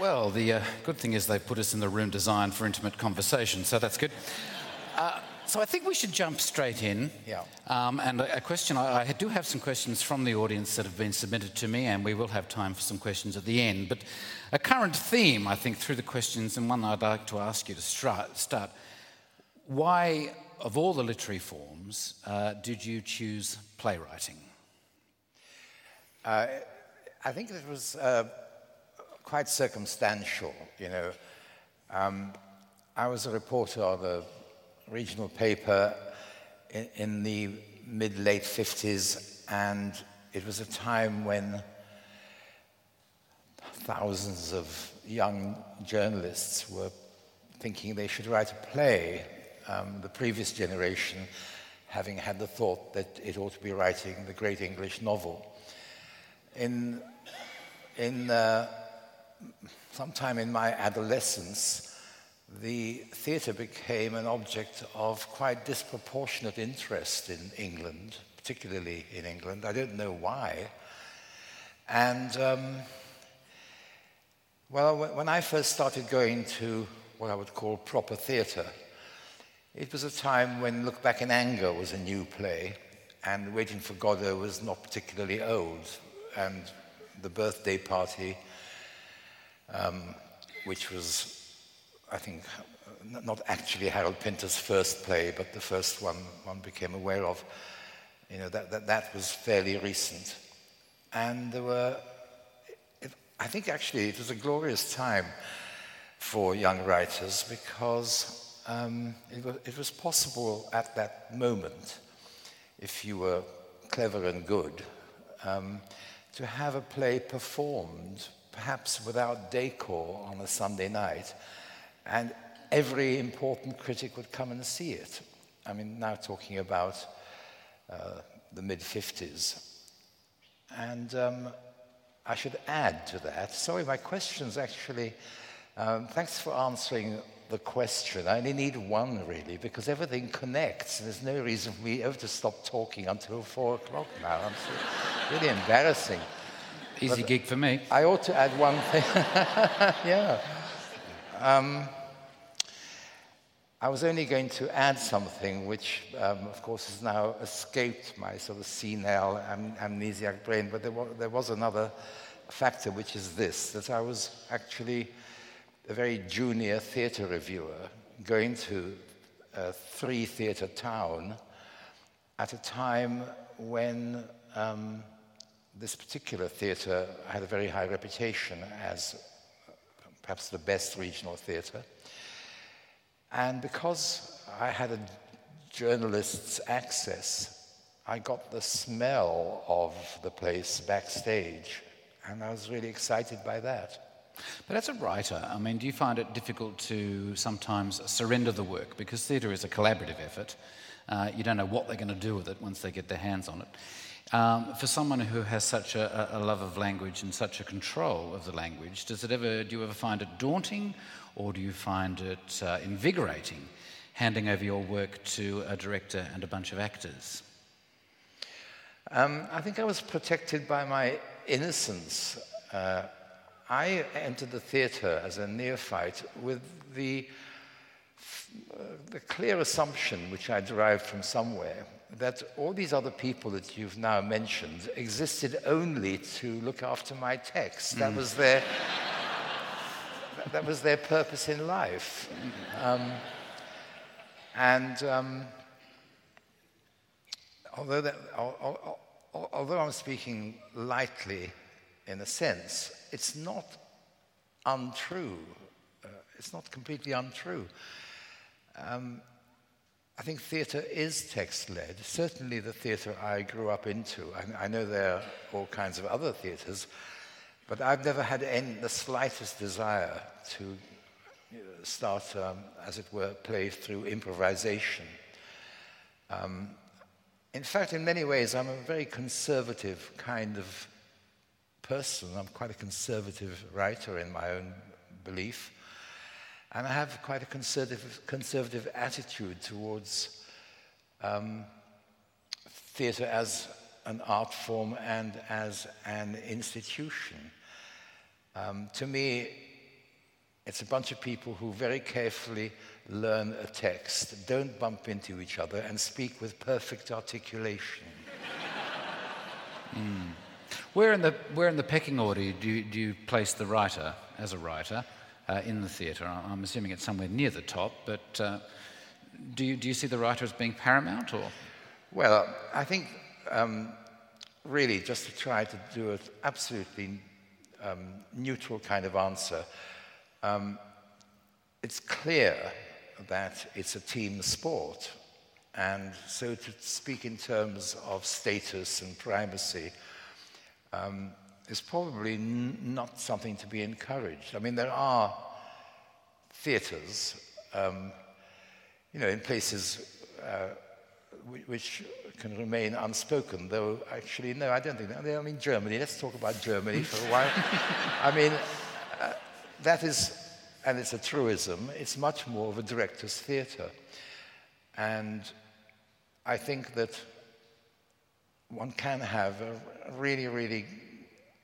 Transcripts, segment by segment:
Well, the uh, good thing is they put us in the room designed for intimate conversation, so that's good. Uh, so I think we should jump straight in. Yeah. Um, and a, a question, I, I do have some questions from the audience that have been submitted to me, and we will have time for some questions at the end. But a current theme, I think, through the questions, and one I'd like to ask you to start, start why, of all the literary forms, uh, did you choose playwriting? Uh, I think it was uh, quite circumstantial, you know. Um, I was a reporter on a regional paper in, in the mid late 50s, and it was a time when thousands of young journalists were thinking they should write a play. Um, the previous generation having had the thought that it ought to be writing the great English novel. In, in uh, sometime in my adolescence, the theatre became an object of quite disproportionate interest in England, particularly in England. I don't know why. And, um, well, when I first started going to what I would call proper theatre, it was a time when Look Back in Anger was a new play, and Waiting for Godot was not particularly old, and the birthday party um, which was, I think, not actually Harold Pinter's first play, but the first one one became aware of. You know, that, that, that was fairly recent. And there were, it, I think actually it was a glorious time for young writers because um, it, was, it was possible at that moment, if you were clever and good, um, to have a play performed perhaps without decor on a Sunday night, and every important critic would come and see it. I mean, now talking about uh, the mid 50s. And um, I should add to that, sorry, my question's actually, um, thanks for answering the question. I only need one really, because everything connects, there's no reason for me ever to stop talking until four o'clock now. Really embarrassing. Easy but gig for me. I ought to add one thing. yeah. Um, I was only going to add something which, um, of course, has now escaped my sort of senile am- amnesiac brain, but there was, there was another factor, which is this that I was actually a very junior theatre reviewer going to a three theatre town at a time when um, this particular theatre had a very high reputation as perhaps the best regional theatre. And because I had a journalist's access, I got the smell of the place backstage, and I was really excited by that. But as a writer, I mean, do you find it difficult to sometimes surrender the work? Because theatre is a collaborative effort. Uh, you don't know what they're going to do with it once they get their hands on it. Um, for someone who has such a, a, love of language and such a control of the language, does it ever, do you ever find it daunting or do you find it uh, invigorating handing over your work to a director and a bunch of actors? Um, I think I was protected by my innocence. Uh, I entered the theatre as a neophyte with the, uh, the clear assumption, which I derived from somewhere, that all these other people that you've now mentioned existed only to look after my text. That mm. was their that was their purpose in life. Um, and um, although, that, although I'm speaking lightly in a sense, it's not untrue. Uh, it's not completely untrue. Um, I think theatre is text led. Certainly, the theatre I grew up into. I, I, know there are all kinds of other theatres, but I've never had any, the slightest desire to start, um, as it were, play through improvisation. Um, in fact, in many ways, I'm a very conservative kind of person. I'm quite a conservative writer in my own belief. And I have quite a conservative, conservative attitude towards um, theatre as an art form and as an institution. Um, to me, It's a bunch of people who very carefully learn a text, don't bump into each other, and speak with perfect articulation. mm. Where in the, where in the pecking order do you, do you place the writer as a writer uh, in the theatre? I'm assuming it's somewhere near the top, but uh, do, you, do you see the writer as being paramount? Or? Well, I think um, really just to try to do an absolutely um, neutral kind of answer, um, it's clear that it's a team sport. And so to speak in terms of status and primacy, um, is probably n- not something to be encouraged. I mean, there are theatres, um, you know, in places uh, which can remain unspoken, though actually, no, I don't think that. I mean, Germany, let's talk about Germany for a while. I mean, uh, that is, and it's a truism, it's much more of a director's theatre. And I think that one can have a really, really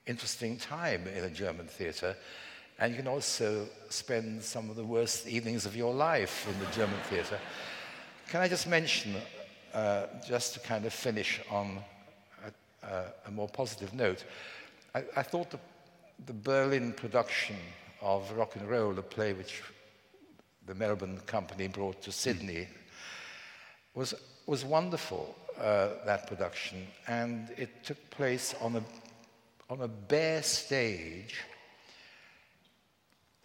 interesting time in a German theatre. And you can also spend some of the worst evenings of your life in the German theatre. Can I just mention, uh, just to kind of finish on a, a, a more positive note, I, I thought the, the, Berlin production of Rock 'n' Roll, a play which the Melbourne company brought to Sydney, was, was wonderful uh, that production, and it took place on a, on a bare stage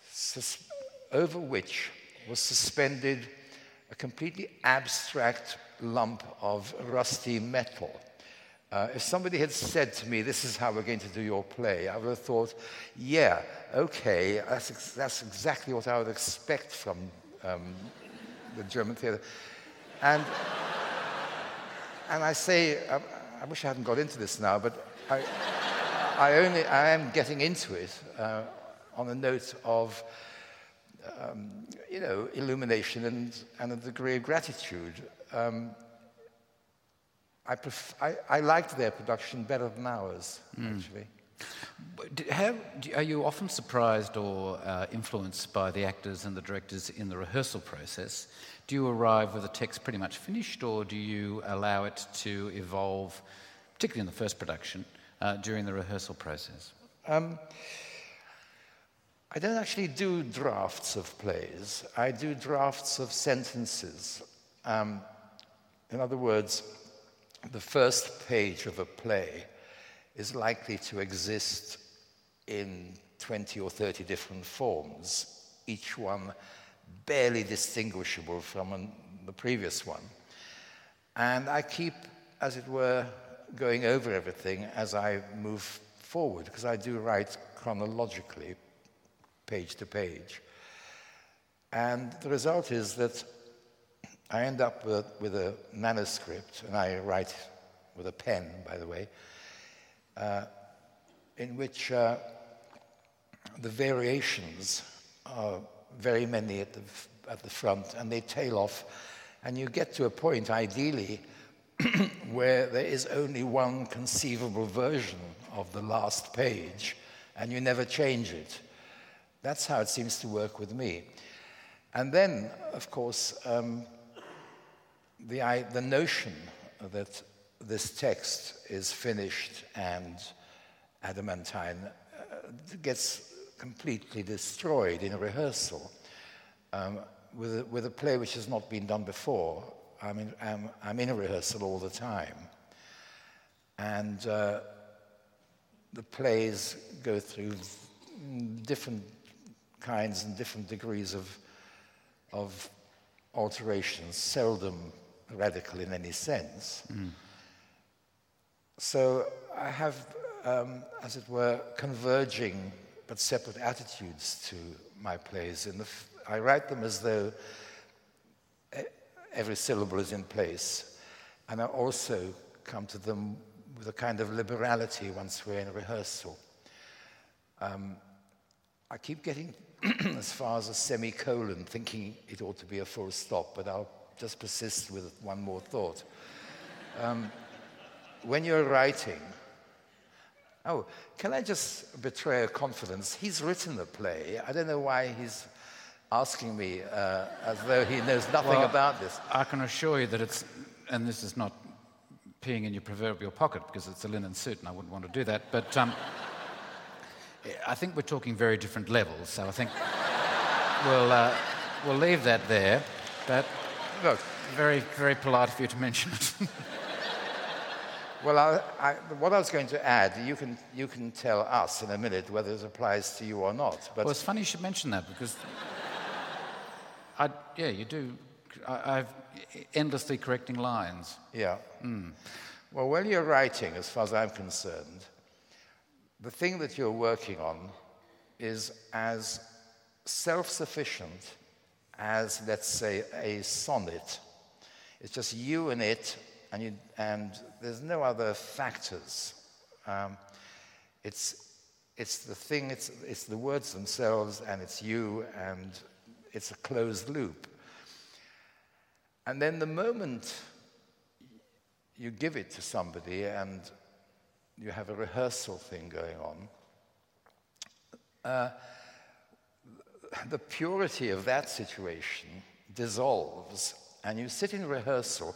sus- over which was suspended a completely abstract lump of rusty metal. Uh, if somebody had said to me, This is how we're going to do your play, I would have thought, Yeah, okay, that's, ex- that's exactly what I would expect from um, the German theatre. And and I say, I, I, wish I hadn't got into this now, but I, I only, I am getting into it uh, on a note of, um, you know, illumination and, and a degree of gratitude. Um, I, pref- I, I, liked their production better than ours, mm. actually. How, are you often surprised or uh, influenced by the actors and the directors in the rehearsal process? Do you arrive with a text pretty much finished, or do you allow it to evolve, particularly in the first production, uh, during the rehearsal process? Um, I don't actually do drafts of plays. I do drafts of sentences. Um, in other words, the first page of a play is likely to exist in 20 or 30 different forms, each one barely distinguishable from an, the previous one. And I keep, as it were, going over everything as I move forward, because I do write chronologically, page to page. And the result is that I end up with, with a manuscript, and I write with a pen, by the way, uh, in which uh, the variations are very many at the, at the front, and they tail off. And you get to a point, ideally, where there is only one conceivable version of the last page, and you never change it. That's how it seems to work with me. And then, of course, um, the, I, the notion that this text is finished and adamantine uh, gets completely destroyed in a rehearsal um, with, a, with a play which has not been done before. I'm in, I'm, I'm in a rehearsal all the time. And uh, the plays go through different kinds and different degrees of, of alterations, seldom radical in any sense. Mm. So I have, um, as it were, converging but separate attitudes to my plays. And I write them as though every syllable is in place. And I also come to them with a kind of liberality once we're in rehearsal. Um, I keep getting as far as a semicolon, thinking it ought to be a full stop, but I'll just persist with one more thought. Um, when you're writing, Oh, can I just betray a confidence? He's written the play. I don't know why he's asking me uh, as though he knows nothing Well, about this. I can assure you that it's, and this is not peeing in your proverbial pocket because it's a linen suit and I wouldn't want to do that, but um, I think we're talking very different levels, so I think we'll, uh, we'll leave that there. But Look, very, very polite of you to mention it. well, I, I, what I was going to add, you can, you can tell us in a minute whether it applies to you or not. But well, it's funny you should mention that because, I, yeah, you do. I, I've endlessly correcting lines. Yeah. Well, when you're writing, as far as I'm concerned, the thing that you're working on is as self sufficient as, let's say, a sonnet. It's just you and it, and, you, and there's no other factors. Um, it's, it's the thing, it's, it's the words themselves, and it's you, and it's a closed loop. And then the moment you give it to somebody and you have a rehearsal thing going on, uh, the purity of that situation dissolves, and you sit in rehearsal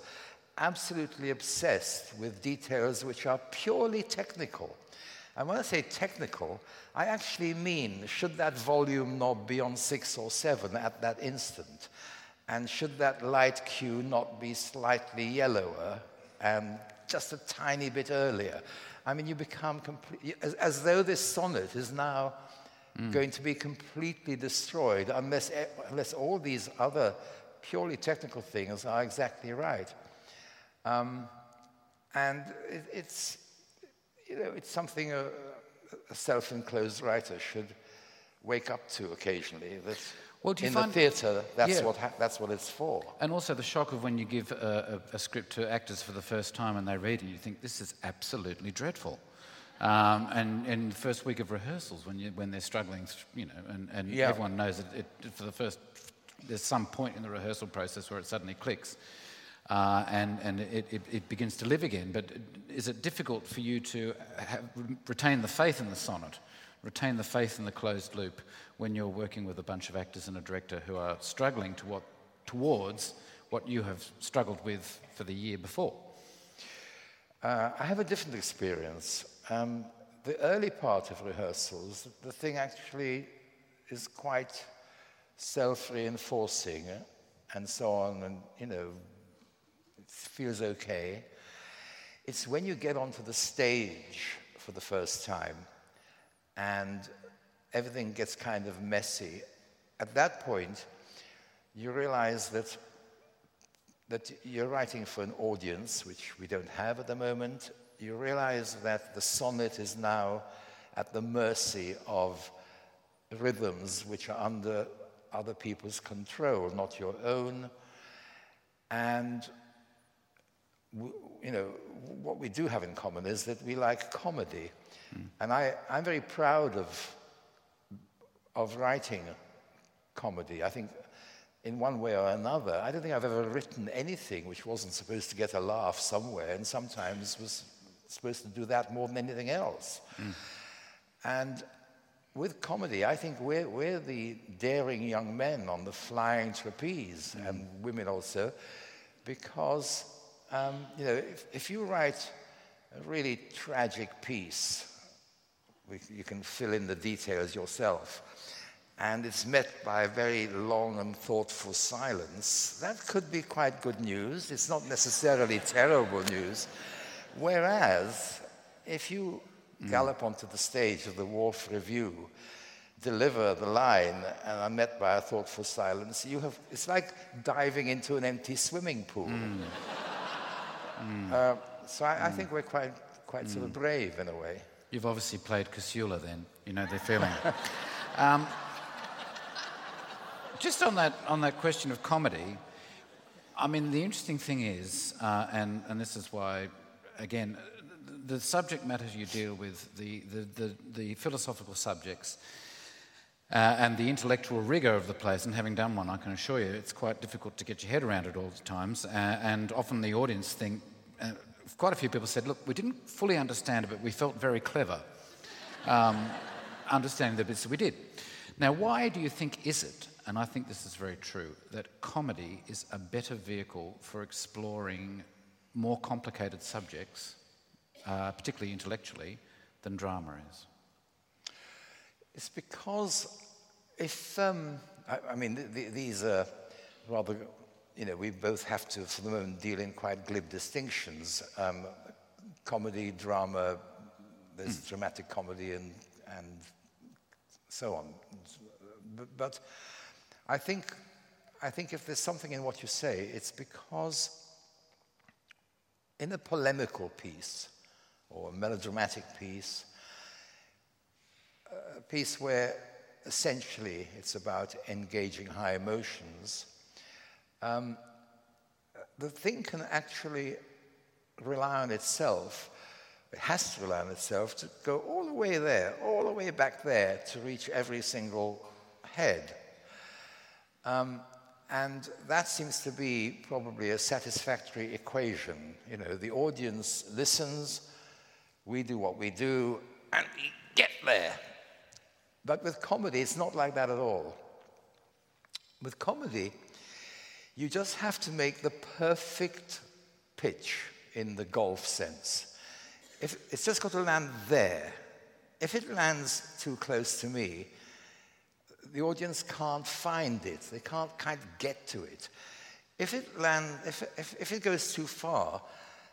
absolutely obsessed with details which are purely technical. And when I say technical, I actually mean should that volume knob be on six or seven at that instant? And should that light cue not be slightly yellower and just a tiny bit earlier? I mean, you become complete, as, as though this sonnet is now going to be completely destroyed unless, unless all these other purely technical things are exactly right. Um, and it, it's, you know, it's something a, a self-enclosed writer should wake up to occasionally. That Well, do you in find- the theatre, that's, Yeah. what hap that's what it's for. And also the shock of when you give a, a, a script to actors for the first time and they read it, and you think this is absolutely dreadful. Um, and in the first week of rehearsals, when, you, when they're struggling, you know, and, and Yeah. everyone knows that it, for the first, there's some point in the rehearsal process where it suddenly clicks uh, and, and it, it, it begins to live again. But is it difficult for you to have, retain the faith in the sonnet, retain the faith in the closed loop when you're working with a bunch of actors and a director who are struggling to what, towards what you have struggled with for the year before? Uh, I have a different experience. Um, the early part of rehearsals, the thing actually is quite self-reinforcing uh, and so on, and you know, feels okay. It's when you get onto the stage for the first time and everything gets kind of messy. At that point, you realize that that you're writing for an audience, which we don't have at the moment. You realize that the sonnet is now at the mercy of rhythms which are under other people's control, not your own. And you know, what we do have in common is that we like comedy. And I, I'm very proud of, of writing comedy. I think in one way or another, I don't think I've ever written anything which wasn't supposed to get a laugh somewhere, and sometimes was supposed to do that more than anything else. And with comedy, I think we're, we're the daring young men on the flying trapeze, and women also, because um, you know, if, if you write a really tragic piece, you can fill in the details yourself, and it's met by a very long and thoughtful silence, that could be quite good news. It's not necessarily terrible news. Whereas, if you gallop onto the stage of the Wharf Revue, deliver the line, and are met by a thoughtful silence, you have, it's like diving into an empty swimming pool. Uh, so I, I think we're quite, quite sort of brave in a way. You've obviously played Casula then. You know their feeling. um, just on that, on that question of comedy, I mean, the interesting thing is, uh, and, and this is why, again, the subject matter you deal with, the, the, the, the philosophical subjects, uh, and the intellectual rigor of the place, and having done one, I can assure you, it's quite difficult to get your head around it all the times. Uh, and often the audience think, uh, quite a few people said, look, we didn't fully understand it, but we felt very clever. um, understanding the bits that we did. Now, why do you think is it, and I think this is very true, that comedy is a better vehicle for exploring more complicated subjects, uh, particularly intellectually, than drama is? It's because if, um, I, I, mean, th- th- these are rather, you know, we both have to, for the moment, deal in quite glib distinctions. Um, comedy, drama, there's mm. dramatic comedy and, and so on. But, but I, think, I think if there's something in what you say, it's because in a polemical piece or a melodramatic piece, a piece where essentially it's about engaging high emotions, um, the thing can actually rely on itself it has to rely on itself to go all the way there, all the way back there to reach every single head. Um, and that seems to be probably a satisfactory equation. You know, the audience listens, we do what we do, and we get there. But with comedy, it's not like that at all. With comedy, you just have to make the perfect pitch in the golf sense if it's just got to land there. If it lands too close to me, the audience can't find it. They can't kind of get to it. If it, land, if, if, if it goes too far,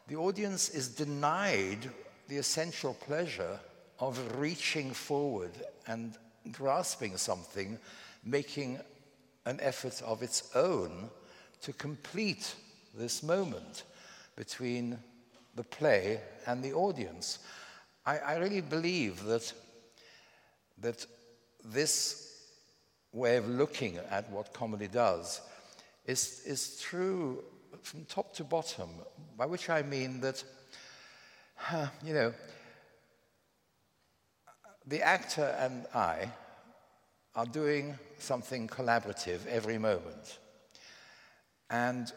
the audience is denied the essential pleasure of reaching forward and grasping something, making an effort of its own to complete this moment between the play and the audience. I, I really believe that, that this way of looking at what comedy does is, is true from top to bottom, by which I mean that, uh, you know, the actor and I are doing something collaborative every moment. And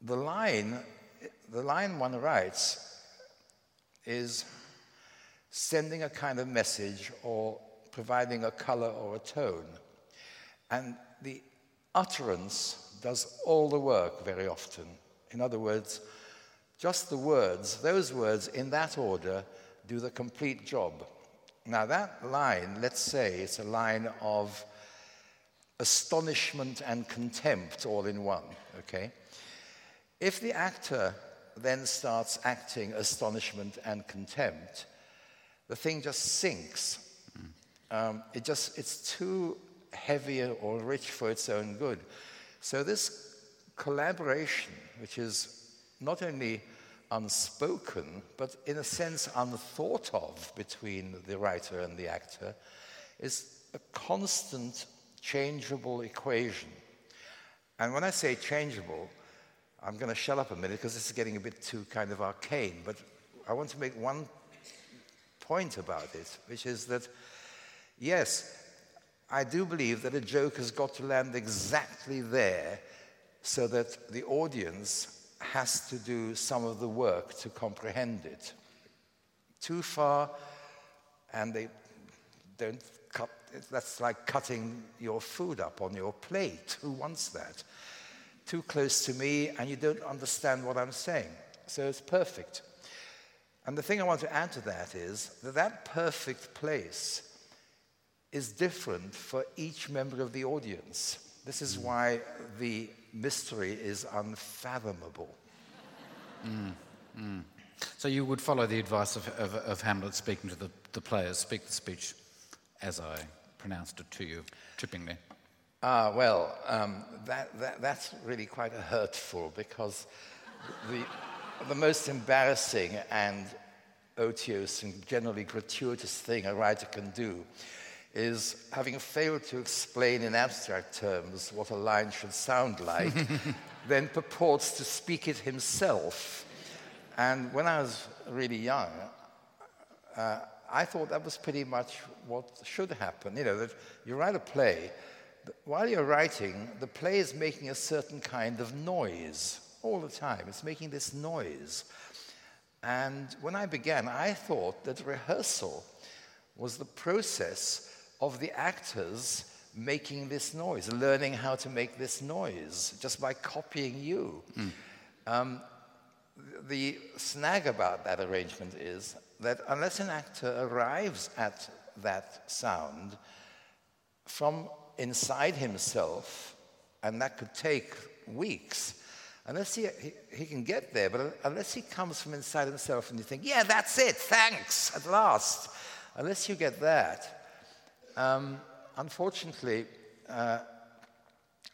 the line the line one writes is sending a kind of message or providing a color or a tone. And the utterance does all the work very often. In other words, just the words, those words in that order, do the complete job. Now, that line, let's say it's a line of astonishment and contempt all in one, okay? If the actor then starts acting astonishment and contempt, the thing just sinks. Um, it just, it's too heavy or rich for its own good. So this collaboration, which is not only unspoken, but in a sense unthought of between the writer and the actor, is a constant changeable equation. And when I say changeable, I'm going to shut up a minute because this is getting a bit too kind of arcane, but I want to make one point about it, which is that, yes, I do believe that a joke has got to land exactly there so that the audience has to do some of the work to comprehend it. Too far, and they don't cut, that's like cutting your food up on your plate. Who wants that? too close to me and you don't understand what I'm saying. So it's perfect. And the thing I want to add to that is that that perfect place is different for each member of the audience. This is why the mystery is unfathomable. Mm. Mm. So you would follow the advice of, of, of Hamlet speaking to the, the players, speak the speech as I pronounced it to you, trippingly. Ah, well, um, that, that, that's really quite hurtful because the, the most embarrassing and otiose and generally gratuitous thing a writer can do is having failed to explain in abstract terms what a line should sound like, then purports to speak it himself. And when I was really young, uh, I thought that was pretty much what should happen. You know, that you write a play while you're writing, the play is making a certain kind of noise all the time. It's making this noise. And when I began, I thought that rehearsal was the process of the actors making this noise, learning how to make this noise just by copying you. Mm. Um, the snag about that arrangement is that unless an actor arrives at that sound from inside himself, and that could take weeks, unless he, he, he, can get there, but unless he comes from inside himself and you think, yeah, that's it, thanks, at last, unless you get that, um, unfortunately, uh,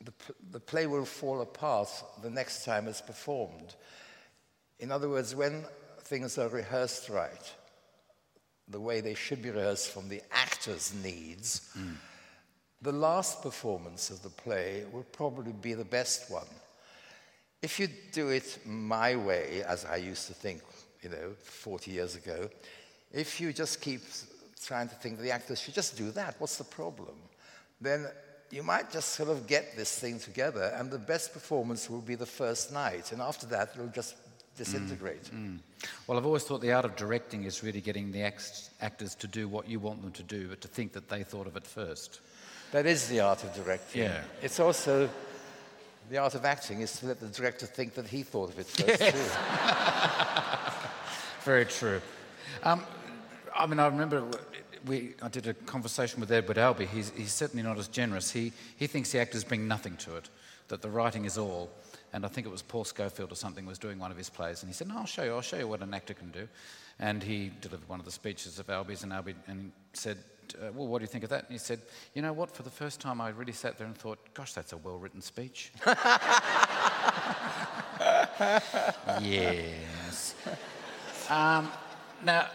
the, the play will fall apart the next time it's performed. In other words, when things are rehearsed right, the way they should be rehearsed from the actor's needs, mm. the last performance of the play will probably be the best one. If you do it my way, as I used to think, you know, 40 years ago, if you just keep trying to think the actors should just do that, what's the problem? Then you might just sort of get this thing together, and the best performance will be the first night, and after that, it'll just disintegrate. Mm, mm. Well, I've always thought the art of directing is really getting the act- actors to do what you want them to do, but to think that they thought of it first. That is the art of directing. Yeah. It's also the art of acting is to let the director think that he thought of it first, yes. too. Very true. Um, I mean, I remember we, I did a conversation with Edward Albee. He's, he's certainly not as generous. He, he thinks the actors bring nothing to it, that the writing is all. And I think it was Paul Scofield or something was doing one of his plays. And he said, No, I'll show you. I'll show you what an actor can do. And he delivered one of the speeches of Albee's, and Albee and said, uh, Well, what do you think of that? And he said, You know what? For the first time, I really sat there and thought, Gosh, that's a well written speech. yes. Um, now,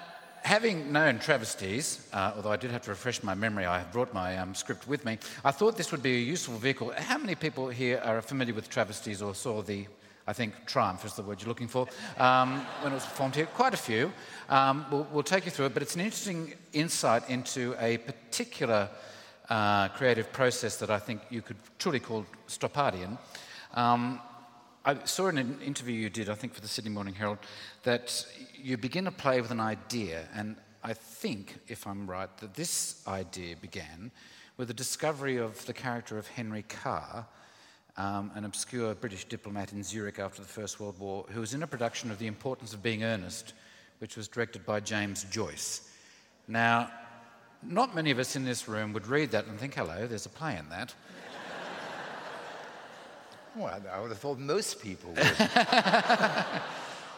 having known travesties, uh, although I did have to refresh my memory, I brought my um, script with me. I thought this would be a useful vehicle. How many people here are familiar with travesties or saw the, I think, triumph is the word you're looking for, um, when it was performed here? Quite a few. Um, we'll, we'll, take you through it, but it's an interesting insight into a particular uh, creative process that I think you could truly call Stoppardian. I saw in an interview you did, I think, for the Sydney Morning Herald, that you begin a play with an idea, and I think, if I'm right, that this idea began with the discovery of the character of Henry Carr, um, an obscure British diplomat in Zurich after the First World War, who was in a production of The Importance of Being Earnest, which was directed by James Joyce. Now, not many of us in this room would read that and think, hello, there's a play in that. Well, I would have thought most people would.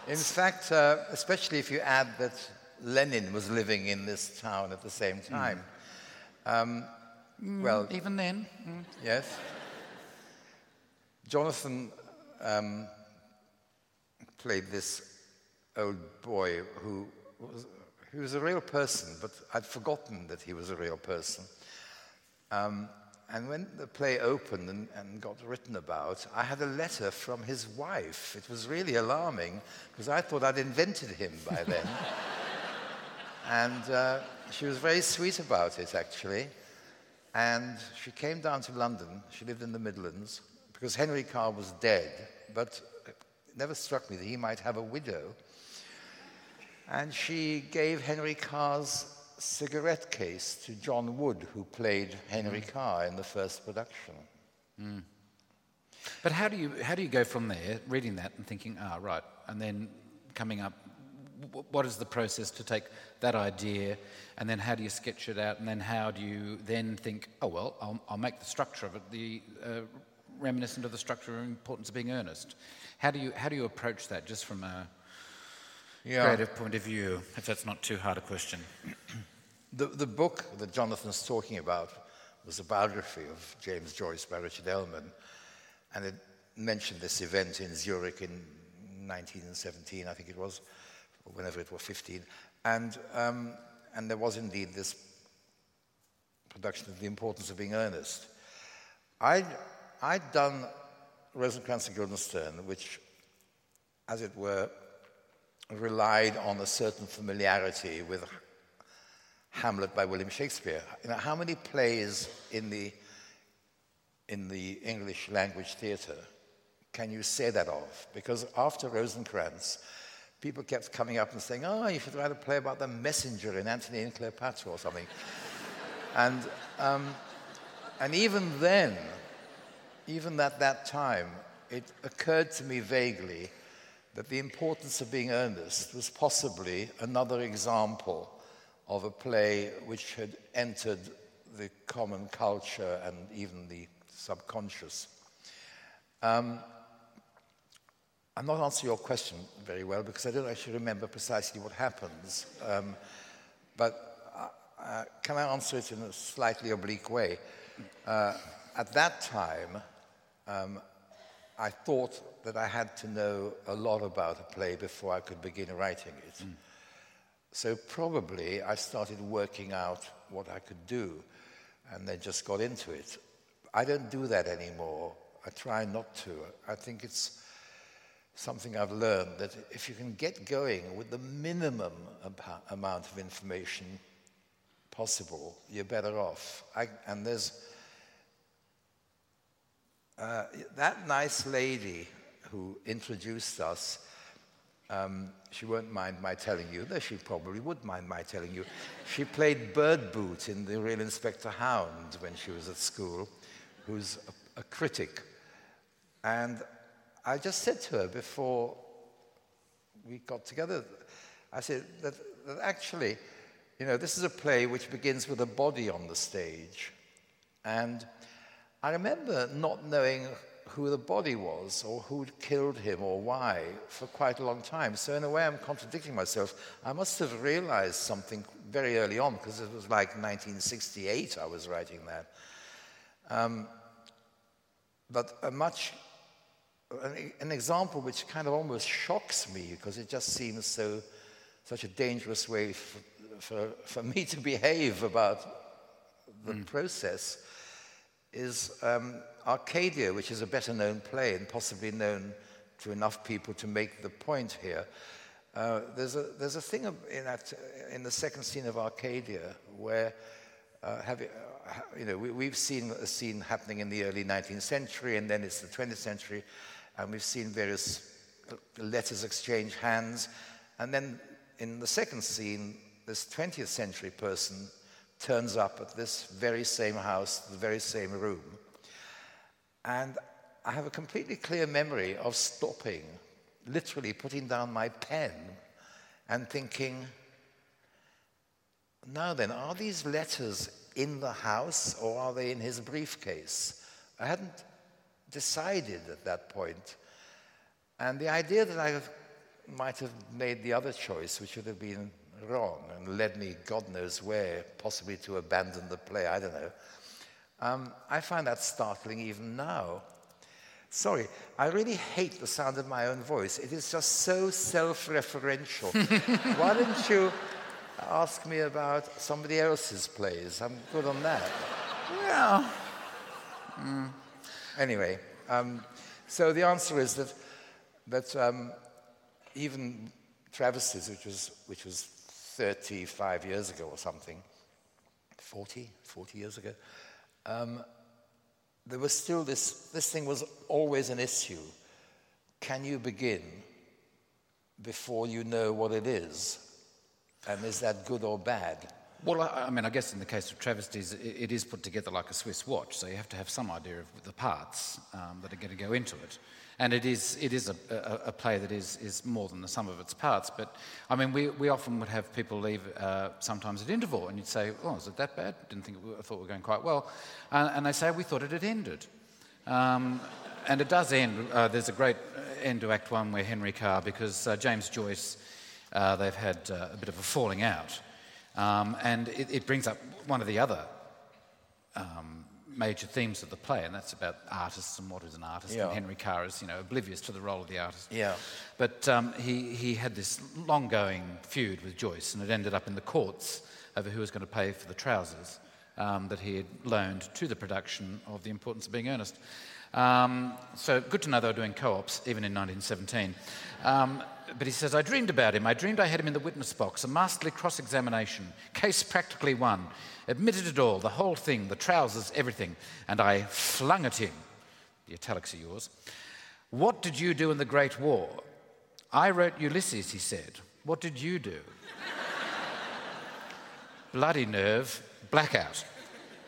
in fact, uh, especially if you add that Lenin was living in this town at the same hmm. time. Mm. Um, mm, well, even then. Mm. Yes. Jonathan um, played this old boy who was, he was a real person, but I'd forgotten that he was a real person. Um, and when the play opened and, and, got written about, I had a letter from his wife. It was really alarming because I thought I'd invented him by then. and uh, she was very sweet about it, actually. And she came down to London. She lived in the Midlands because Henry Carr was dead, but it never struck me that he might have a widow. And she gave Henry Carr's cigarette case to John Wood, who played Henry mm. Carr in the first production. Mm. But how do you how do you go from there, reading that and thinking, ah, right, and then coming up, what is the process to take that idea, and then how do you sketch it out, and then how do you then think, oh well, I'll, I'll make the structure of it the uh, reminiscent of the structure and importance of being earnest. How do you how do you approach that, just from a yeah. creative point of view, if that's not too hard a question. the, the book that Jonathan's talking about was a biography of James Joyce by Richard Ellmann, and it mentioned this event in Zurich in 1917, I think it was, or whenever it was 15, and, um, and there was indeed this production of the importance of being earnest. I'd, I'd done Rosencrantz and Guildenstern, which, as it were, relied on a certain familiarity with Hamlet by William Shakespeare. You know, how many plays in the, in the English language theatre can you say that of? Because after Rosencrantz, people kept coming up and saying, oh, you should write a play about the messenger in Antony and Cleopatra or something. and, um, and even then, even at that time, it occurred to me vaguely that the importance of being earnest was possibly another example of a play which had entered the common culture and even the subconscious. Um, I'm not answering your question very well because I don't actually remember precisely what happens. Um, but uh, uh, can I answer it in a slightly oblique way? Uh, at that time, um, I thought that I had to know a lot about a play before I could begin writing it. Mm. So probably I started working out what I could do and then just got into it. I don't do that anymore. I try not to. I think it's something I've learned that if you can get going with the minimum amount of information possible, you're better off. I, and there's uh, that nice lady who introduced us. Um, she won't mind my telling you, though she probably would mind my telling you. She played Birdboot in The Real Inspector Hound when she was at school, who's a, a critic. And I just said to her before we got together, I said that, that actually, you know, this is a play which begins with a body on the stage. And I remember not knowing who the body was or who'd killed him or why for quite a long time. So, in a way, I'm contradicting myself. I must have realized something very early on because it was like 1968 I was writing that. Um, but a much an, an example which kind of almost shocks me because it just seems so such a dangerous way for, for, for me to behave about the mm. process is um, Arcadia, which is a better known play and possibly known to enough people to make the point here. Uh, there's, a, there's a thing in, that, in the second scene of Arcadia where, uh, have you, uh, you know, we, have seen a scene happening in the early 19th century and then it's the 20th century, and we've seen various letters exchange hands. And then in the second scene, this 20th century person turns up at this very same house, the very same room. And I have a completely clear memory of stopping, literally putting down my pen and thinking, now then, are these letters in the house or are they in his briefcase? I hadn't decided at that point. And the idea that I might have made the other choice, which would have been wrong and led me God knows where, possibly to abandon the play, I don't know. Um, I find that startling even now. Sorry, I really hate the sound of my own voice. It is just so self referential. Why didn't you ask me about somebody else's plays? I'm good on that. Well, mm. Anyway, um, so the answer is that, that um, even Travesties, which was, which was 35 years ago or something, 40, 40 years ago, um, there was still this, this thing was always an issue. Can you begin before you know what it is? And is that good or bad? Well, I, I, mean, I guess in the case of travesties, it, it is put together like a Swiss watch, so you have to have some idea of the parts um, that are going to go into it. And it is, it is a, a, a, play that is, is more than the sum of its parts. But, I mean, we, we often would have people leave uh, sometimes at interval, and you'd say, oh, is it that bad? Didn't think, I thought we were going quite well. And, and they say, we thought it had ended. Um, and it does end. Uh, there's a great end to Act One where Henry Carr, because uh, James Joyce, uh, they've had uh, a bit of a falling out. Um, and it, it, brings up one of the other um, major themes of the play, and that's about artists and what is an artist. Yeah. And Henry Carr is, you know, oblivious to the role of the artist. Yeah. But um, he, he had this long-going feud with Joyce, and it ended up in the courts over who was going to pay for the trousers um, that he had loaned to the production of The Importance of Being Earnest. Um, so good to know they were doing co-ops, even in 1917. But he says, I dreamed about him. I dreamed I had him in the witness box, a masterly cross examination, case practically won. Admitted it all, the whole thing, the trousers, everything. And I flung at him. The italics are yours. What did you do in the Great War? I wrote Ulysses, he said. What did you do? Bloody nerve, blackout.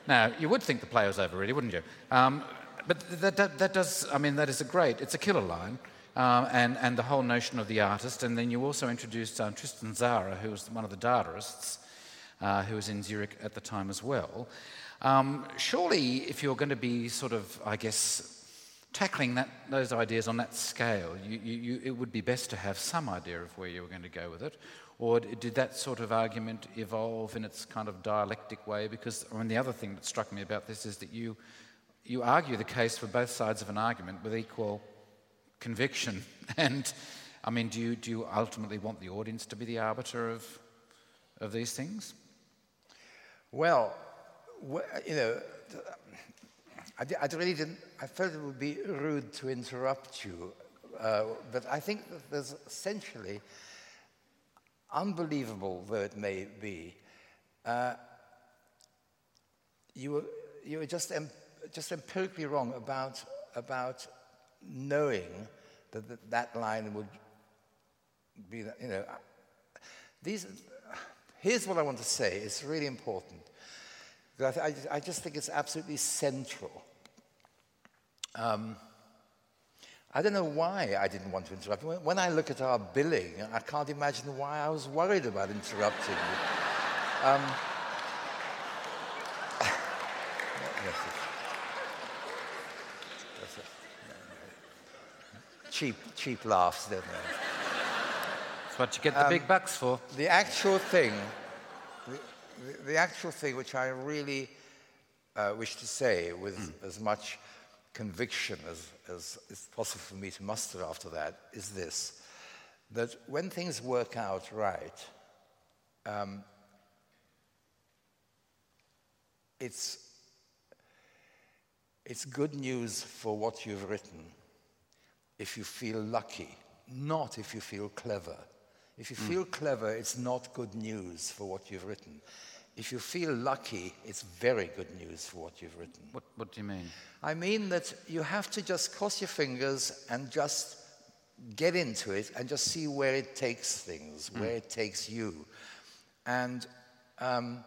Now, you would think the play was over, really, wouldn't you? Um, but that, that, that, does, I mean, that is a great, it's a killer line. Um, and, and the whole notion of the artist. And then you also introduced um, Tristan Tzara, who was one of the Dadaists, uh, who was in Zurich at the time as well. Um, surely, if you're going to be sort of, I guess, tackling that, those ideas on that scale, you, you, it would be best to have some idea of where you were going to go with it. Or did that sort of argument evolve in its kind of dialectic way? Because I mean, the other thing that struck me about this is that you, you argue the case for both sides of an argument with equal conviction. And I mean, do you, do you ultimately want the audience to be the arbiter of, of these things? Well, you know, I, I really didn't, I felt it would be rude to interrupt you, uh, but I think that there's essentially, unbelievable though it may be, uh, you were, you were just, em- just empirically wrong about, about knowing that that, that line would be, you know, these, here's what I want to say, it's really important. I, I, just think it's absolutely central. Um, I don't know why I didn't want to interrupt. When I look at our billing, I can't imagine why I was worried about interrupting you. Um, cheap, cheap laughs, don't they? That's what you get the um, big bucks for. The actual thing, the, the actual thing which I really uh, wish to say with mm. as much conviction as, as is possible for me to muster after that is this that when things work out right, um, it's, it's good news for what you've written if you feel lucky, not if you feel clever. If you mm. feel clever, it's not good news for what you've written. If you feel lucky, it's very good news for what you've written. What, what do you mean? I mean that you have to just cross your fingers and just get into it and just see where it takes things, mm. where it takes you. And um,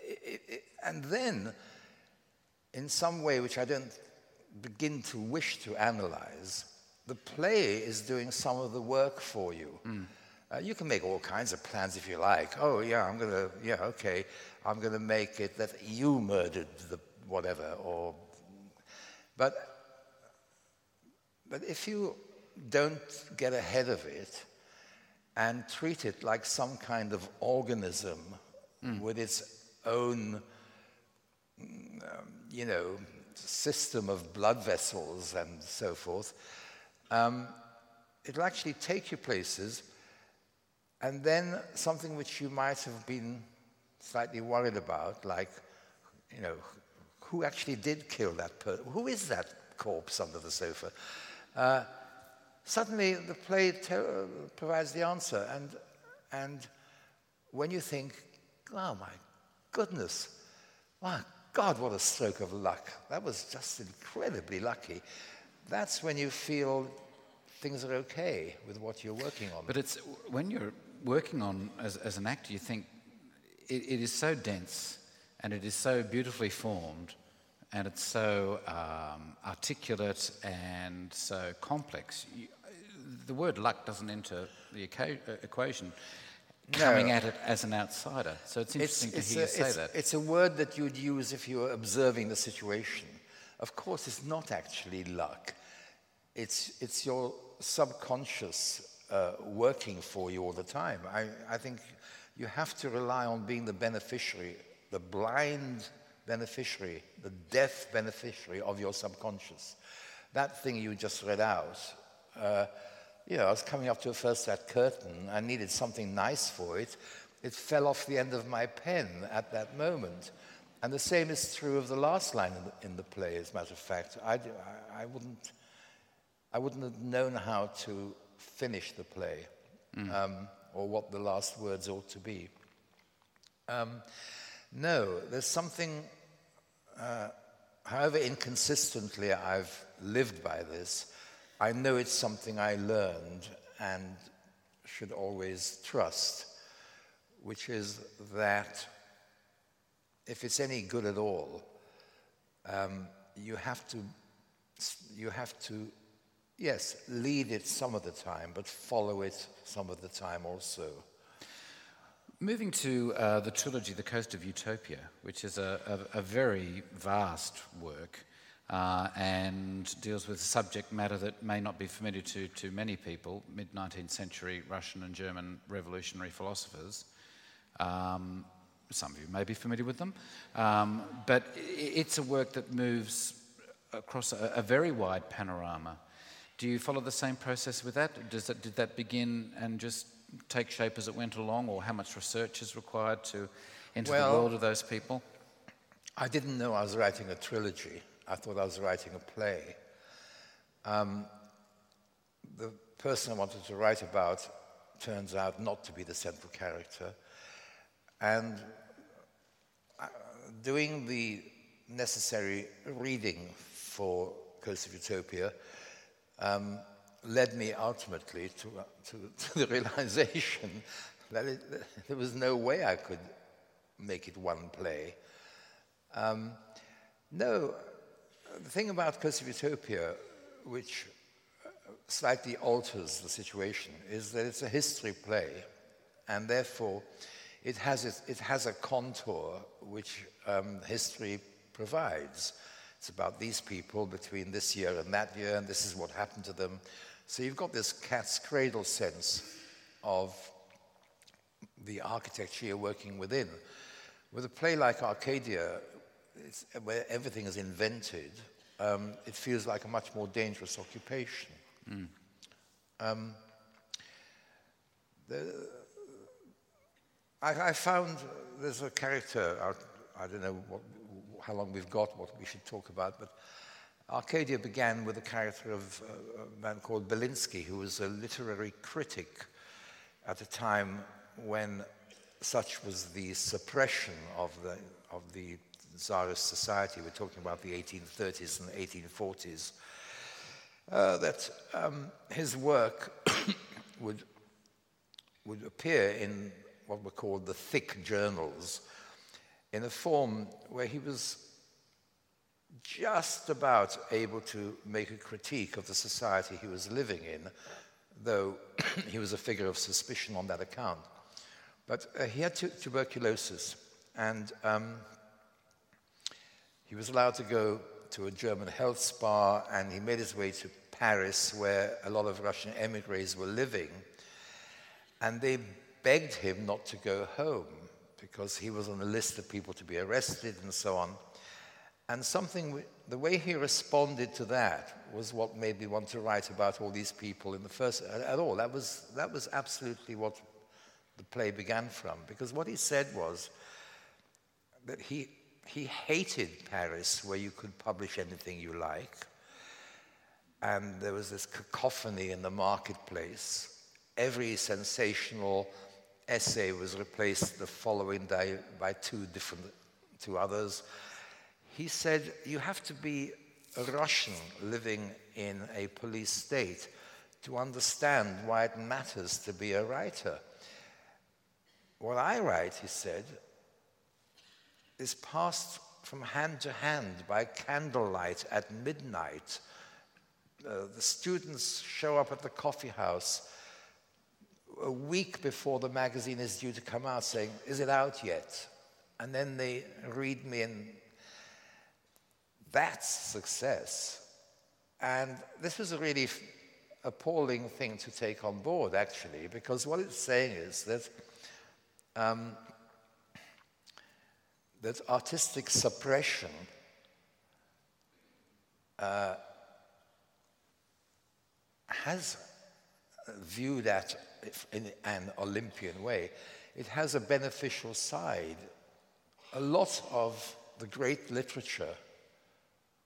it, it, and then, in some way which I don't begin to wish to analyze, the play is doing some of the work for you. Mm. Uh, you can make all kinds of plans if you like. Oh, yeah, I'm going to, yeah, okay, I'm going to make it that you murdered the whatever, or. But, but if you don't get ahead of it and treat it like some kind of organism mm. with its own, um, you know, system of blood vessels and so forth, um, it'll actually take you places. And then something which you might have been slightly worried about, like, you know, who actually did kill that person? Who is that corpse under the sofa? Uh, suddenly, the play te- provides the answer. And, and when you think, oh my goodness, my God, what a stroke of luck. That was just incredibly lucky. That's when you feel things are okay with what you're working on. But it's when you're working on as, as an actor, you think it, it is so dense and it is so beautifully formed and it's so um, articulate and so complex. You, the word luck doesn't enter the equation coming no. at it as an outsider. So it's interesting it's, to hear a, you say it's, that. It's a word that you would use if you were observing the situation. Of course, it's not actually luck. It's, it's your subconscious uh, working for you all the time. I, I think you have to rely on being the beneficiary, the blind beneficiary, the deaf beneficiary of your subconscious. That thing you just read out. Uh, you know, I was coming up to a first act curtain. I needed something nice for it. It fell off the end of my pen at that moment. And the same is true of the last line in the, in the play, as a matter of fact. I, I, I, wouldn't, I wouldn't have known how to finish the play mm. um, or what the last words ought to be. Um, no, there's something, uh, however inconsistently I've lived by this, I know it's something I learned and should always trust, which is that if it's any good at all, um, you have to, you have to, yes, lead it some of the time, but follow it some of the time also. Moving to uh, the trilogy, The Coast of Utopia, which is a, a, a very vast work uh, and deals with subject matter that may not be familiar to, to many people, mid 19th century Russian and German revolutionary philosophers. Um, some of you may be familiar with them, um, but it's a work that moves across a, a, very wide panorama. Do you follow the same process with that? Does that? Did that begin and just take shape as it went along, or how much research is required to enter well, the world of those people? I didn't know I was writing a trilogy. I thought I was writing a play. Um, the person I wanted to write about turns out not to be the central character. And uh, doing the necessary reading for Coast of Utopia um, led me ultimately to, uh, to, to, the realization that it, there was no way I could make it one play. Um, no, the thing about of Utopia, which uh, slightly alters the situation, is that it's a history play, and therefore it has, a, it has a contour which um, history provides. It's about these people between this year and that year, and this is what happened to them. So you've got this cat's cradle sense of the architecture you're working within. With a play like Arcadia, where everything is invented, um, it feels like a much more dangerous occupation. Mm. Um, the, I, I, found there's a character, I, I don't know what, how long we've got, what we should talk about, but Arcadia began with the character of a man called Belinsky, who was a literary critic at a time when such was the suppression of the, of the Tsarist society, we're talking about the 1830s and 1840s, uh, that um, his work would, would appear in what were called the thick journals in a form where he was just about able to make a critique of the society he was living in, though he was a figure of suspicion on that account. But uh, he had tuberculosis, and um, he was allowed to go to a German health spa and he made his way to Paris, where a lot of Russian emigres were living. And they begged him not to go home because he was on the list of people to be arrested and so on. And something, the way he responded to that was what made me want to write about all these people in the first, at all. That was, that was absolutely what the play began from. Because what he said was that he, he hated Paris, where you could publish anything you like. And there was this cacophony in the marketplace. Every sensational essay was replaced the following day by two different, two others. He said, You have to be a Russian living in a police state to understand why it matters to be a writer. What I write, he said, is passed from hand to hand by candlelight at midnight. Uh, the students show up at the coffee house a week before the magazine is due to come out saying, Is it out yet? And then they read me, and that's success. And this was a really appalling thing to take on board, actually, because what it's saying is that um, that artistic suppression uh, has viewed that in an Olympian way, it has a beneficial side. A lot of the great literature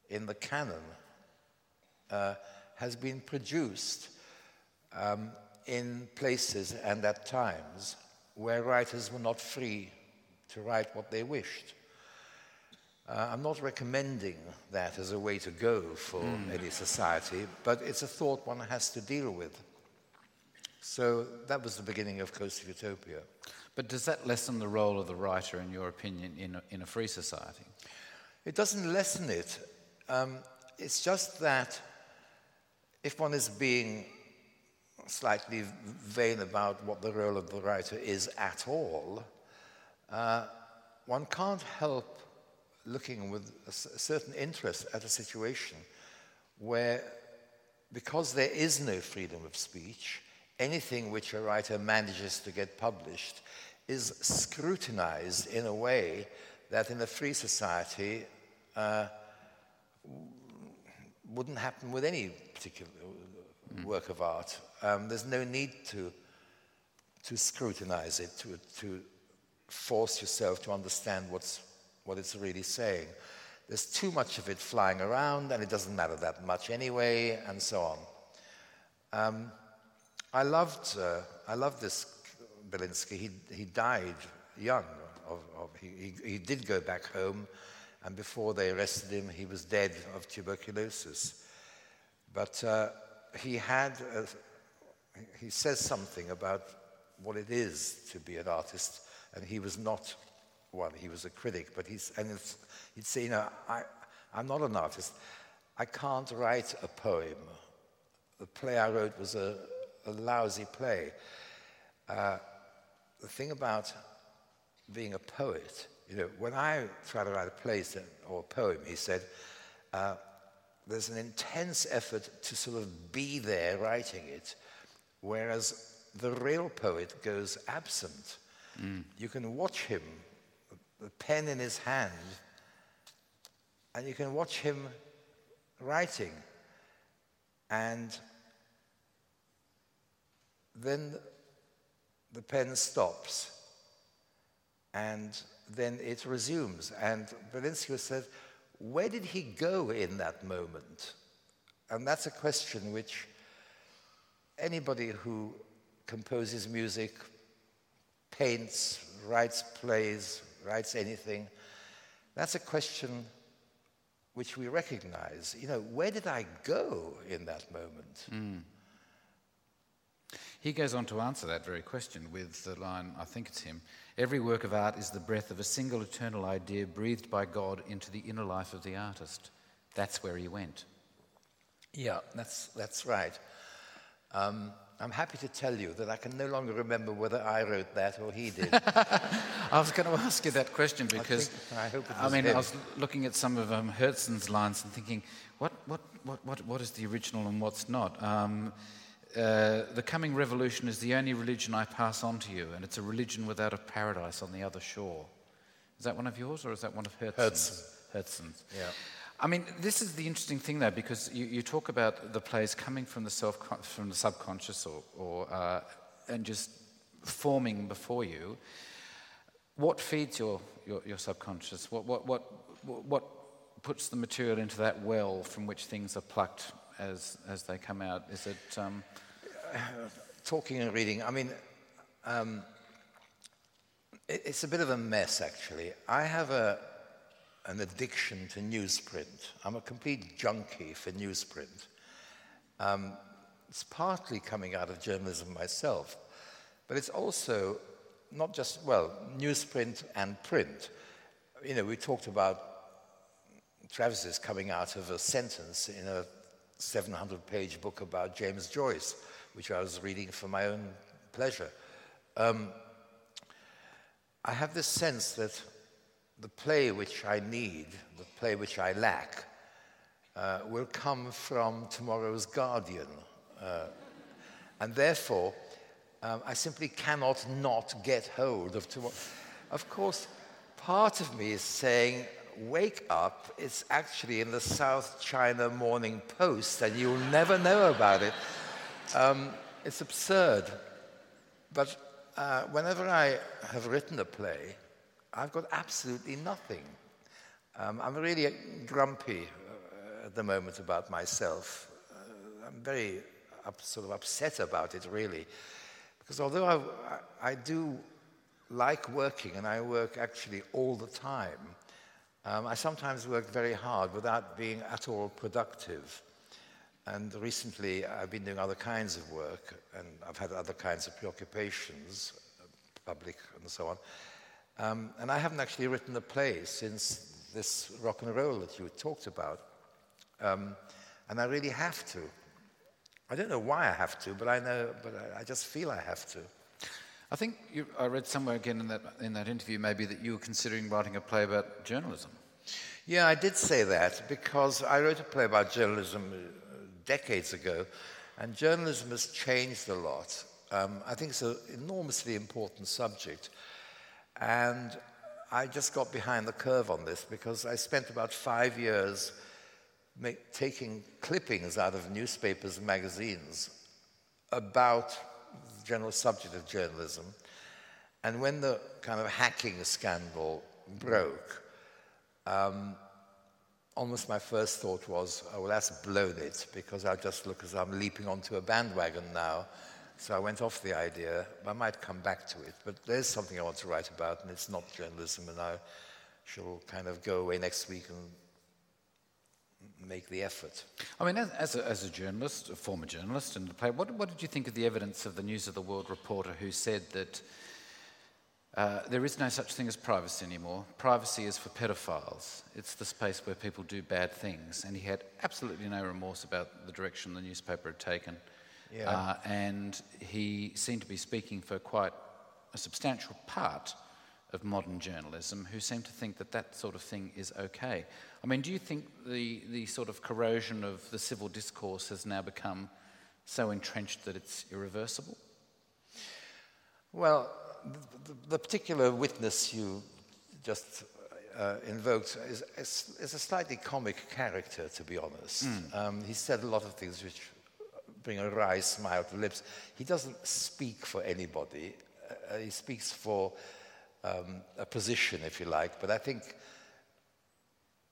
in the canon uh, has been produced um, in places and at times where writers were not free to write what they wished. Uh, I'm not recommending that as a way to go for any society, but it's a thought one has to deal with. So that was the beginning of Coast of Utopia. But does that lessen the role of the writer, in your opinion, in a, in a free society? It doesn't lessen it. Um, it's just that if one is being slightly vain about what the role of the writer is at all, uh, one can't help looking with a certain interest at a situation where, because there is no freedom of speech, anything which a writer manages to get published is scrutinized in a way that in a free society uh, wouldn't happen with any particular mm. work of art. Um, there's no need to, to scrutinize it, to, to force yourself to understand what's, what it's really saying. There's too much of it flying around, and it doesn't matter that much anyway, and so on. Um, I loved, uh, I loved this Belinsky. He, he died young. Of, of, he, he, did go back home, and before they arrested him, he was dead of tuberculosis. But uh, he had, a, he says something about what it is to be an artist, and he was not one, he was a critic, but he's, and he'd say, you know, I, I'm not an artist. I can't write a poem. The play I wrote was a, a lousy play. Uh, the thing about being a poet, you know, when I try to write a play or a poem, he said, uh, there's an intense effort to sort of be there writing it, whereas the real poet goes absent. Mm. You can watch him, the pen in his hand, and you can watch him writing. And then the pen stops and then it resumes. And Belinsky said, where did he go in that moment? And that's a question which anybody who composes music, paints, writes plays, writes anything, that's a question which we recognize. You know, where did I go in that moment? Mm. He goes on to answer that very question with the line, I think it's him Every work of art is the breath of a single eternal idea breathed by God into the inner life of the artist. That's where he went. Yeah, that's, that's right. Um, I'm happy to tell you that I can no longer remember whether I wrote that or he did. I was going to ask you that question because I, think, I, I mean, him. I was looking at some of um, Herzen's lines and thinking, what, what, what, what, what is the original and what's not? Um, uh, the coming revolution is the only religion I pass on to you, and it's a religion without a paradise on the other shore. Is that one of yours, or is that one of Herzen's? Herzen's. Yeah. I mean, this is the interesting thing, though, because you, you talk about the plays coming from the self, from the subconscious, or, or uh, and just forming before you. What feeds your, your, your subconscious? What, what, what, what puts the material into that well from which things are plucked as, as they come out? Is it. Um... Talking and reading, I mean, um, it, it's a bit of a mess, actually. I have a, an addiction to newsprint. I'm a complete junkie for newsprint. Um, it's partly coming out of journalism myself, but it's also not just, well, newsprint and print. You know, we talked about Travesties coming out of a sentence in a 700 page book about James Joyce, which I was reading for my own pleasure. Um, I have this sense that the play which I need, the play which I lack, uh, will come from tomorrow's Guardian. Uh, and therefore, um, I simply cannot not get hold of tomorrow. Of course, part of me is saying, wake up, it's actually in the South China Morning Post, and you'll never know about it. Um, it's absurd. But uh, whenever I have written a play, I've got absolutely nothing. Um, I'm really grumpy uh, at the moment about myself. Uh, I'm very up, sort of upset about it, really. Because although I, I do like working, and I work actually all the time, Um, I sometimes work very hard without being at all productive. And recently, I've been doing other kinds of work, and I've had other kinds of preoccupations, public and so on. Um, and I haven't actually written a play since this Rock 'n' Roll that you talked about. Um, and I really have to. I don't know why I have to, but I know, but I, I just feel I have to. I think you, I read somewhere again in that, in that interview maybe that you were considering writing a play about journalism. Yeah, I did say that because I wrote a play about journalism decades ago, and journalism has changed a lot. Um, I think it's an enormously important subject. And I just got behind the curve on this because I spent about five years make, taking clippings out of newspapers and magazines about the general subject of journalism. And when the kind of hacking scandal broke, um, almost my first thought was, oh, well, that's blown it because I just look as I'm leaping onto a bandwagon now. So I went off the idea. I might come back to it, but there's something I want to write about, and it's not journalism, and I shall kind of go away next week and make the effort. I mean, as, as, a, as a, journalist, a former journalist, and what, what did you think of the evidence of the News of the World reporter who said that uh, there is no such thing as privacy anymore. Privacy is for pedophiles. It's the space where people do bad things. And he had absolutely no remorse about the direction the newspaper had taken. Yeah. Uh, and he seemed to be speaking for quite a substantial part of modern journalism who seem to think that that sort of thing is okay. I mean, do you think the, the sort of corrosion of the civil discourse has now become so entrenched that it's irreversible? Well, the, the particular witness you just uh, invoked is, is, is, a slightly comic character, to be honest. Mm. Um, he said a lot of things which bring a wry smile to the lips. He doesn't speak for anybody. Uh, he speaks for um, a position, if you like. But I think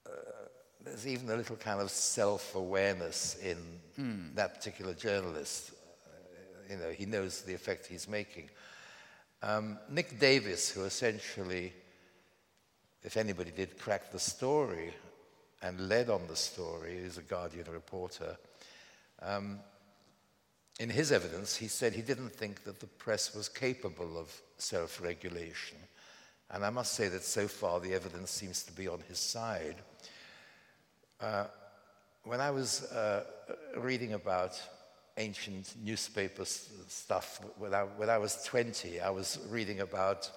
uh, there's even a little kind of self-awareness in mm. that particular journalist. Uh, you know, he knows the effect he's making. Um, Nick Davies, who essentially, if anybody did crack the story and led on the story, is a Guardian reporter. Um, in his evidence, he said he didn't think that the press was capable of self regulation. And I must say that so far the evidence seems to be on his side. Uh, when I was uh, reading about ancient newspaper stuff. When I, when I was 20, I was reading about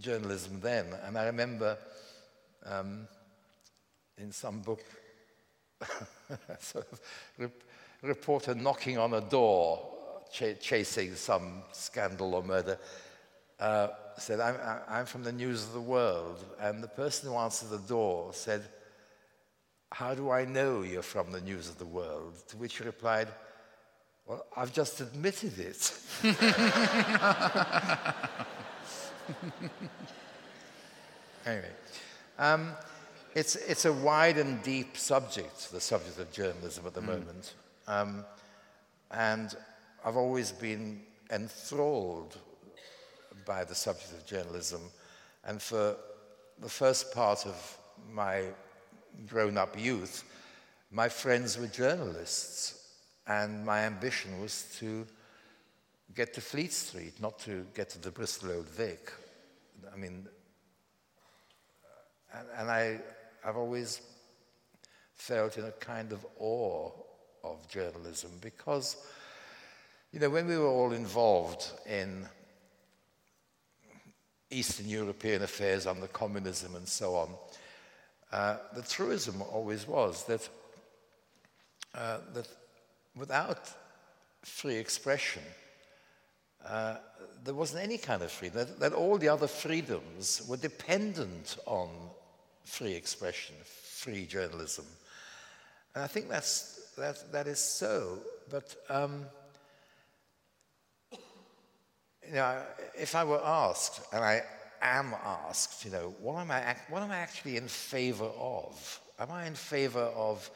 journalism then, and I remember um, in some book, sort of reporter knocking on a door, ch- chasing some scandal or murder, uh, said, I'm, I'm from the News of the World. And the person who answered the door said, how do I know you're from the news of the world? To which he replied, Well, I've just admitted it. anyway, um, it's, it's a wide and deep subject, the subject of journalism at the mm. moment. Um, and I've always been enthralled by the subject of journalism. And for the first part of my grown up youth, my friends were journalists, and my ambition was to get to Fleet Street, not to get to the Bristol Old Vic. I mean, and, and I, I've always felt in a kind of awe of journalism because, you know, when we were all involved in Eastern European affairs under communism and so on, uh, the truism always was that, uh, that without free expression, uh, there wasn't any kind of freedom, that, that, all the other freedoms were dependent on free expression, free journalism. And I think that's, that, that is so. But um, you know, if I were asked, and I am asked, you know, what am I, what am I actually in favor of? Am I in favor of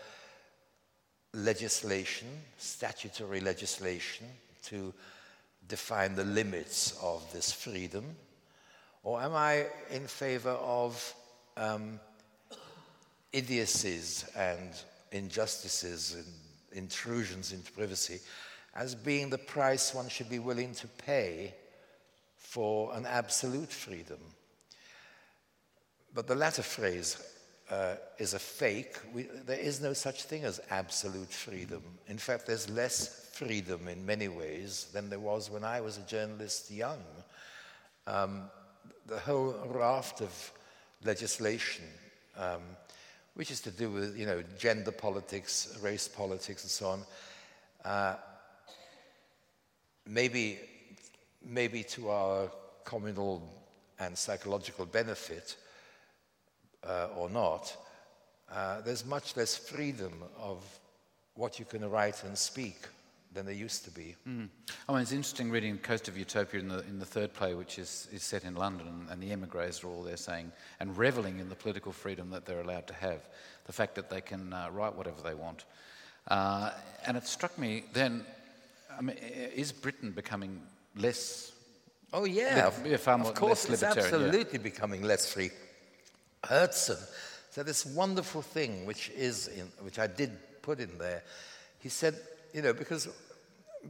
legislation, statutory legislation, to define the limits of this freedom? Or am I in favor of um, idiocies and injustices and intrusions into privacy as being the price one should be willing to pay for an absolute freedom. But the latter phrase uh, is a fake. We, there is no such thing as absolute freedom. In fact, there's less freedom in many ways than there was when I was a journalist young. Um, the whole raft of legislation, um, which is to do with you know gender politics, race politics, and so on, uh, maybe maybe to our communal and psychological benefit uh, or not, uh, there's much less freedom of what you can write and speak than they used to be. Mm. I mean, it's interesting reading Coast of Utopia in the, in the third play, which is, is set in London, and, the emigres are all there saying and reveling in the political freedom that they're allowed to have, the fact that they can uh, write whatever they want. Uh, and it struck me then, I mean, is Britain becoming less? Oh, yeah, li- far more, of course, less it's absolutely yeah. becoming less free. Herzen said this wonderful thing, which, is in, which I did put in there. He said, you know, because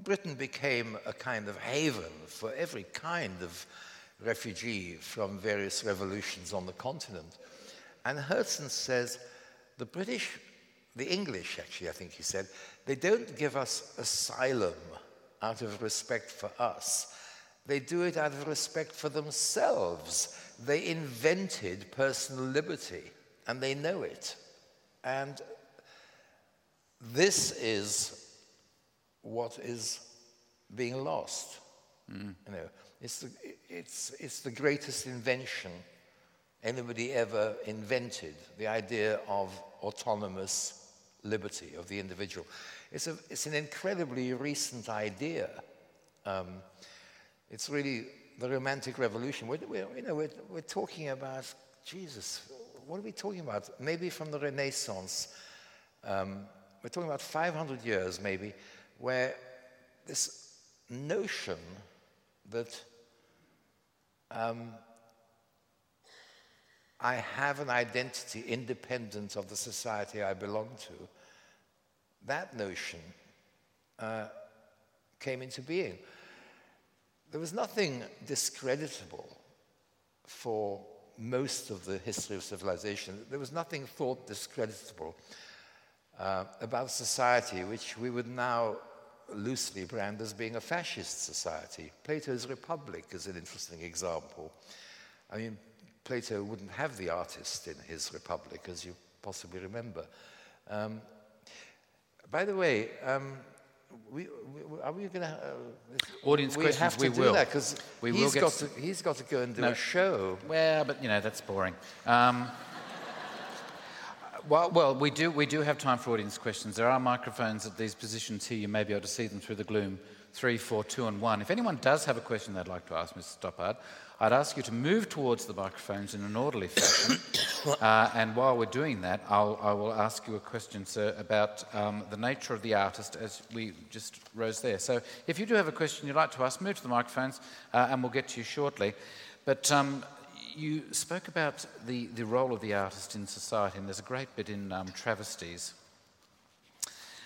Britain became a kind of haven for every kind of refugee from various revolutions on the continent. And Herzen says the British, the English actually, I think he said, they don't give us asylum out of respect for us. They do it out of respect for themselves. They invented personal liberty and they know it. And this is what is being lost. Mm. You know, it's the, it's, it's the greatest invention anybody ever invented, the idea of autonomous liberty of the individual. It's, a, it's an incredibly recent idea. Um, it's really the Romantic Revolution. We're, we're, you know, we're, we're talking about, Jesus, what are we talking about? Maybe from the Renaissance. Um, we're talking about 500 years, maybe, where this notion that um, I have an identity independent of the society I belong to, that notion uh, came into being. There was nothing discreditable for most of the history of civilization. There was nothing thought discreditable uh, about society which we would now loosely brand as being a fascist society. Plato's Republic is an interesting example. I mean, Plato wouldn't have the artist in his Republic, as you possibly remember. Um, by the way, um, we, we, are we going to uh, audience we questions? Have to we do will. that because we he's will got to he's got to go and do no. a show. Well, but you know that's boring. Um, well, well, we do, we do have time for audience questions. There are microphones at these positions here. You may be able to see them through the gloom. Three, four, two, and one. If anyone does have a question they'd like to ask Mr. Stoppard, I'd ask you to move towards the microphones in an orderly fashion. uh, and while we're doing that, I'll, I will ask you a question, sir, about um, the nature of the artist as we just rose there. So if you do have a question you'd like to ask, move to the microphones uh, and we'll get to you shortly. But um, you spoke about the, the role of the artist in society, and there's a great bit in um, Travesties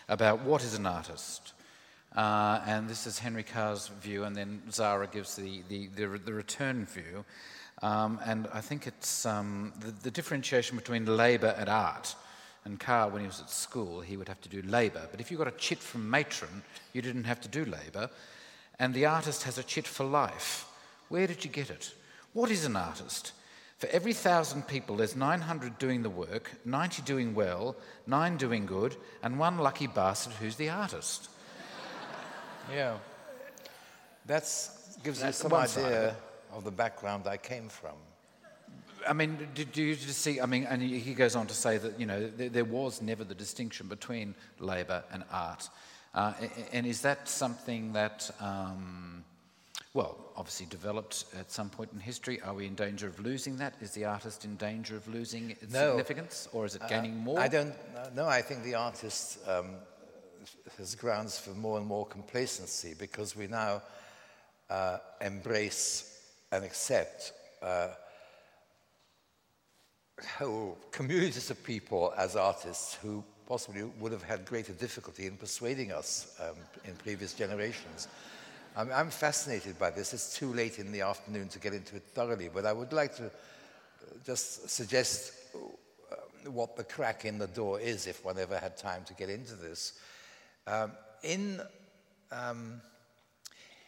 about what is an artist. Uh, and this is Henry Carr's view, and then Tzara gives the, the, the, the return view. Um, and I think it's um, the, the, differentiation between labour and art. And Carr, when he was at school, he would have to do labour. But if you got a chit from matron, you didn't have to do labour. And the artist has a chit for life. Where did you get it? What is an artist? For every thousand people, there's 900 doing the work, 90 doing well, nine doing good, and one lucky bastard who's the artist. Yeah. That gives you some idea of the background I came from. I mean, did you just see? I mean, and he goes on to say that you know there, there was never the distinction between labour and art, uh, and is that something that um, well, obviously developed at some point in history. Are we in danger of losing that? Is the artist in danger of losing its no. significance, or is it gaining uh, more? I don't. No, I think the artist um, has grounds for more and more complacency because we now uh, embrace and accept uh, whole communities of people as artists who possibly would have had greater difficulty in persuading us um, in previous generations. I'm, I'm, fascinated by this. It's too late in the afternoon to get into it thoroughly, but I would like to uh, just suggest uh, what the crack in the door is if one ever had time to get into this. Um, in, um,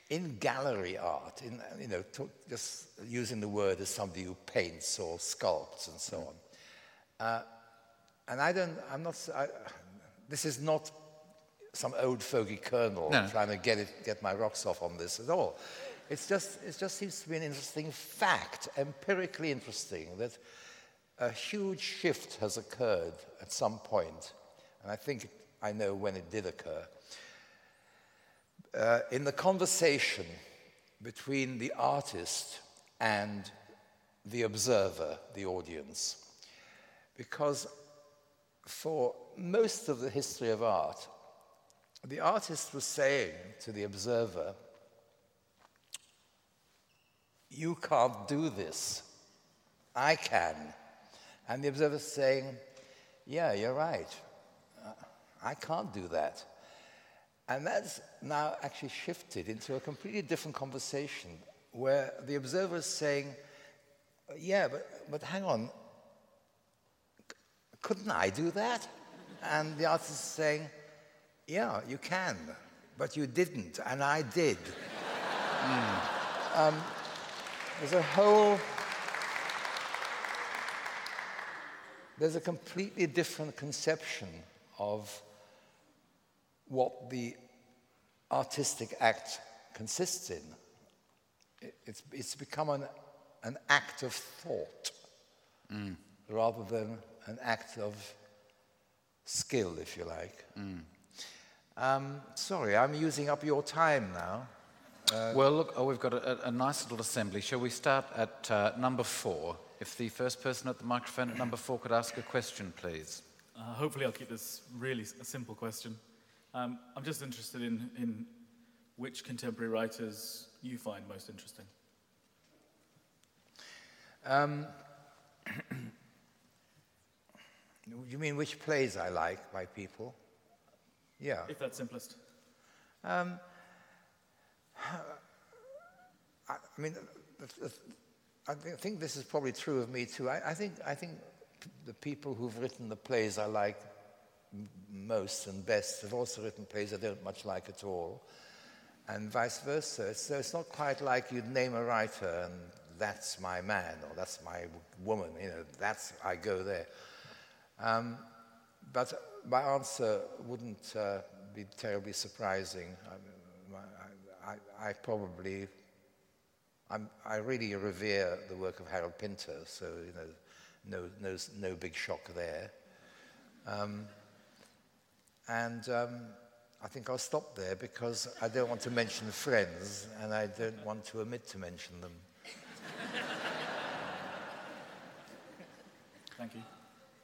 in gallery art, in, you know, to, just using the word as somebody who paints or sculpts and so on, uh, and I don't, I'm not, I, this is not some old fogey colonel no. trying to get, it, get my rocks off on this at all. It's just, it just seems to be an interesting fact, empirically interesting, that a huge shift has occurred at some point, and I think I know when it did occur. Uh, in the conversation between the artist and the observer, the audience. Because for most of the history of art, the artist was saying to the observer, You can't do this. I can. And the observer saying, Yeah, you're right. I can't do that. And that's now actually shifted into a completely different conversation where the observer is saying, Yeah, but, but hang on, couldn't I do that? And the artist is saying, Yeah, you can, but you didn't, and I did. mm. um, there's a whole, there's a completely different conception of what the artistic act consists in. It's, it's become an, an act of thought mm. rather than an act of skill, if you like. Mm. Um, sorry, I'm using up your time now. Uh, well, look, oh, we've got a, a, nice little assembly. Shall we start at uh, number four? If the first person at the microphone at number four could ask a question, please. Uh, hopefully, I'll keep this really a simple question. Um, I'm just interested in, in which contemporary writers you find most interesting. Um, You mean which plays I like by people? Yeah. If that's simplest. Um, I, mean, I think this is probably true of me too. I, I, think, I think the people who've written the plays I like most and best have also written plays I don't much like at all, and vice versa. So it's not quite like you'd name a writer and that's my man or that's my woman. You know, that's I go there. Um, but my answer wouldn't uh, be terribly surprising. I, I, I probably, I'm, i really revere the work of Harold Pinter, so you know, no, no, no big shock there. Um, and um, I think I'll stop there because I don't want to mention friends and I don't want to omit to mention them. Thank you.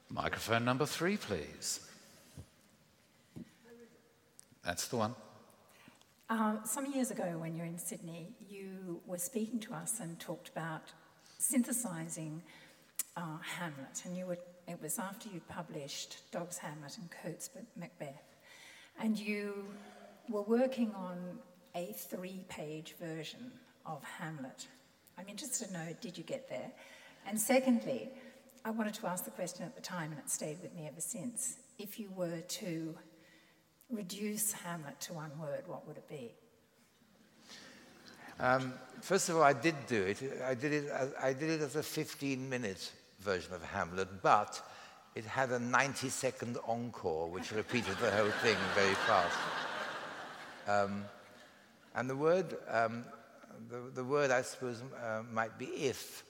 Microphone number three, please. That's the one. Uh, some years ago, when you were in Sydney, you were speaking to us and talked about synthesizing uh, Hamlet, and you were, it was after you published Dogg's Hamlet and Cahoot's Macbeth, and you were working on a three-page version of Hamlet. I'm interested to know, did you get there? And secondly, I wanted to ask the question at the time, and it stayed with me ever since. If you were to reduce Hamlet to one word, what would it be? Um, first of all, I did do it. I did it, as, I did it as a 15 minute version of Hamlet, but it had a 90 second encore, which repeated the whole thing very fast. Um, and the word, um, the, the, word I suppose uh, might be if.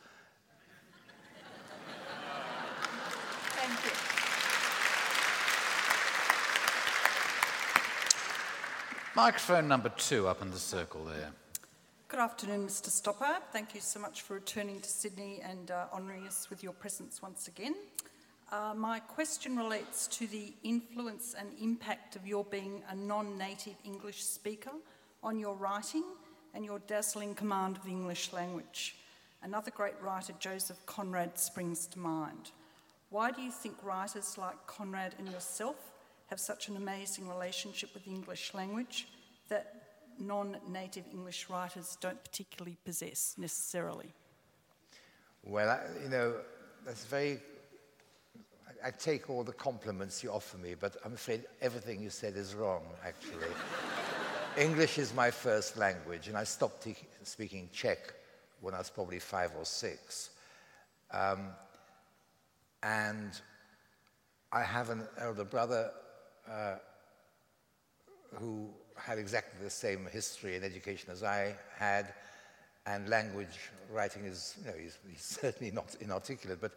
Microphone number two up in the circle there. Good afternoon, Mr. Stoppard. Thank you so much for returning to Sydney and uh, honouring us with your presence once again. Uh, my question relates to the influence and impact of your being a non native English speaker on your writing and your dazzling command of the English language. Another great writer, Joseph Conrad, springs to mind. Why do you think writers like Conrad and yourself have such an amazing relationship with the English language that non native English writers don't particularly possess necessarily? Well, I, you know, that's very. I, I take all the compliments you offer me, but I'm afraid everything you said is wrong, actually. English is my first language, and I stopped te- speaking Czech when I was probably five or six. Um, and I have an elder brother uh, who had exactly the same history and education as I had, and language writing is, you know, he's, he's certainly not inarticulate, but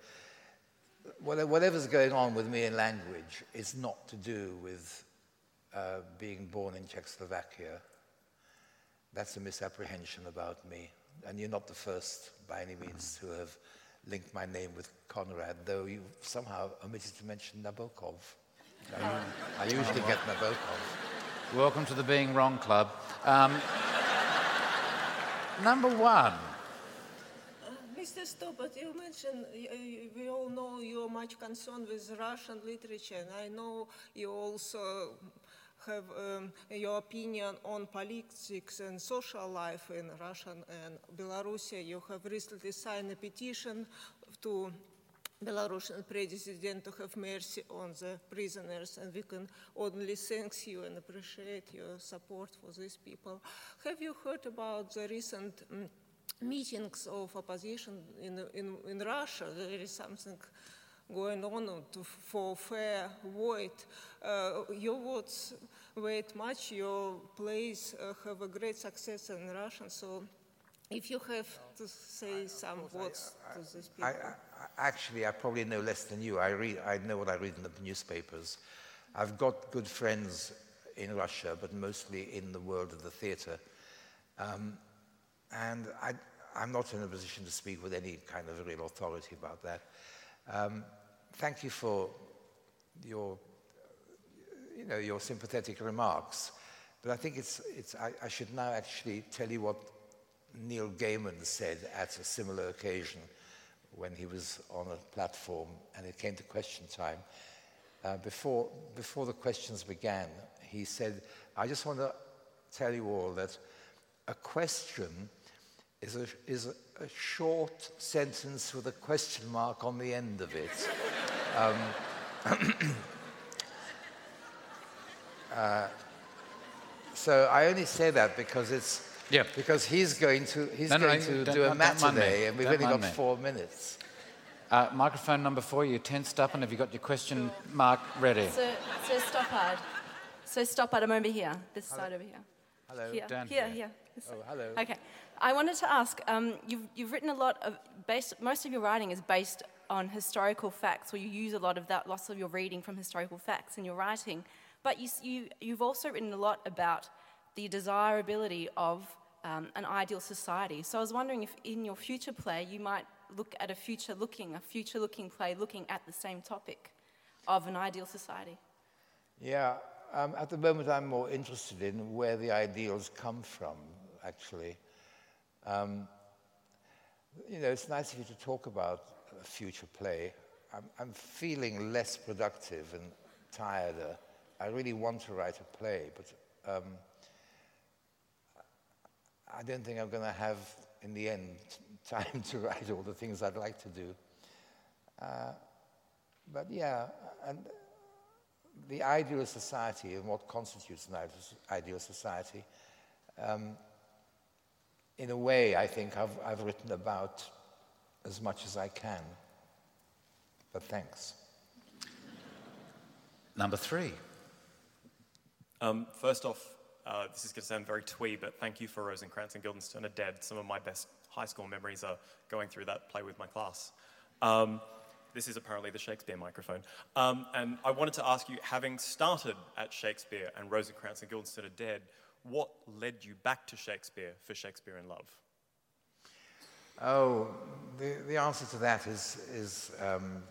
whatever's going on with me in language is not to do with uh, being born in Czechoslovakia. That's a misapprehension about me. And you're not the first, by any means, to have linked my name with Conrad, though you somehow omitted to mention Nabokov. I, I usually get Nabokov. Welcome to the Being Wrong Club. Um, number one. Uh, Mr. Stoppard, you mentioned uh, we all know you're much concerned with Russian literature, and I know you also have um, your opinion on politics and social life in Russia and Belarus. You have recently signed a petition to Belarusian president to have mercy on the prisoners, and we can only thank you and appreciate your support for these people. Have you heard about the recent um, meetings of opposition in, in, in Russia? There is something going on to, for fair void. Uh, your words weight much. Your plays uh, have a great success in Russian, so if you have to say some words I, to these people. I, actually, I probably know less than you. I, read, I know what I read in the newspapers. I've got good friends in Russia, but mostly in the world of the theatre. Um, and I, am not in a position to speak with any kind of real authority about that. Um, thank you for your, you know, your sympathetic remarks. But I think it's, it's I, I should now actually tell you what Neil Gaiman said at a similar occasion when he was on a platform and it came to question time. Uh, before, before the questions began, he said, I just want to tell you all that a question is a, is a, a short sentence with a question mark on the end of it. um, uh, so I only say that because it's yeah. Because he's going to, he's no, going no, to do a matinee and we've don't only got four minutes. Uh, microphone number four, you're tensed up and have you got your question mark ready? So, so Stoppard. So Stoppard, I'm over here, this Hello. side over here. Hello. Here, Down here, here. here. Oh, hello. Okay. I wanted to ask, um, you've, you've written a lot of, based, most of your writing is based on historical facts, or you use a lot of that, lots of your reading from historical facts in your writing. But you, you, you've also written a lot about the desirability of um, an ideal society. So I was wondering if in your future play you might look at a future looking, a future looking play looking at the same topic of an ideal society. Yeah, um, at the moment I'm more interested in where the ideals come from, actually. Um, you know, it's nice of you to talk about a future play. I'm, I'm feeling less productive and tireder. I really want to write a play, but um, I don't think I'm going to have, in the end, time to write all the things I'd like to do. Uh, but yeah, and the ideal society and what constitutes an ideal society, um, in a way, I think I've, I've written about as much as I can. But thanks. Number three. Um, first off, uh, this is going to sound very twee, but thank you for Rosencrantz and Guildenstern are dead. Some of my best high school memories are going through that play with my class. Um, this is apparently the Shakespeare microphone. Um, and I wanted to ask you, having started at Shakespeare and Rosencrantz and Guildenstern are dead, what led you back to Shakespeare for Shakespeare in Love? Oh, the, the answer to that is, is um,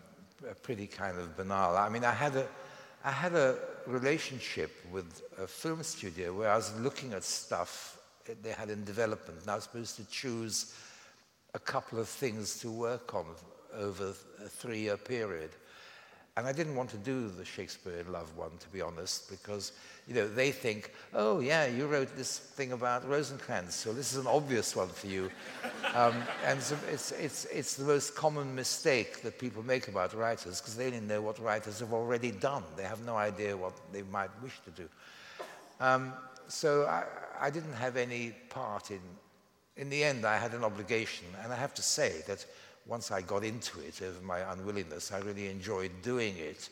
pretty kind of banal. I mean, I had, a, I had a relationship with a film studio where I was looking at stuff they had in development, and I was supposed to choose a couple of things to work on over a three year period. And I didn't want to do the Shakespeare in Love one, to be honest, because you know they think, oh yeah, you wrote this thing about Rosencrantz, so this is an obvious one for you. Um, and so it's, it's, it's the most common mistake that people make about writers, because they only know what writers have already done. They have no idea what they might wish to do. Um, so I, I didn't have any part in. In the end, I had an obligation, and I have to say that once I got into it, over my unwillingness, I really enjoyed doing it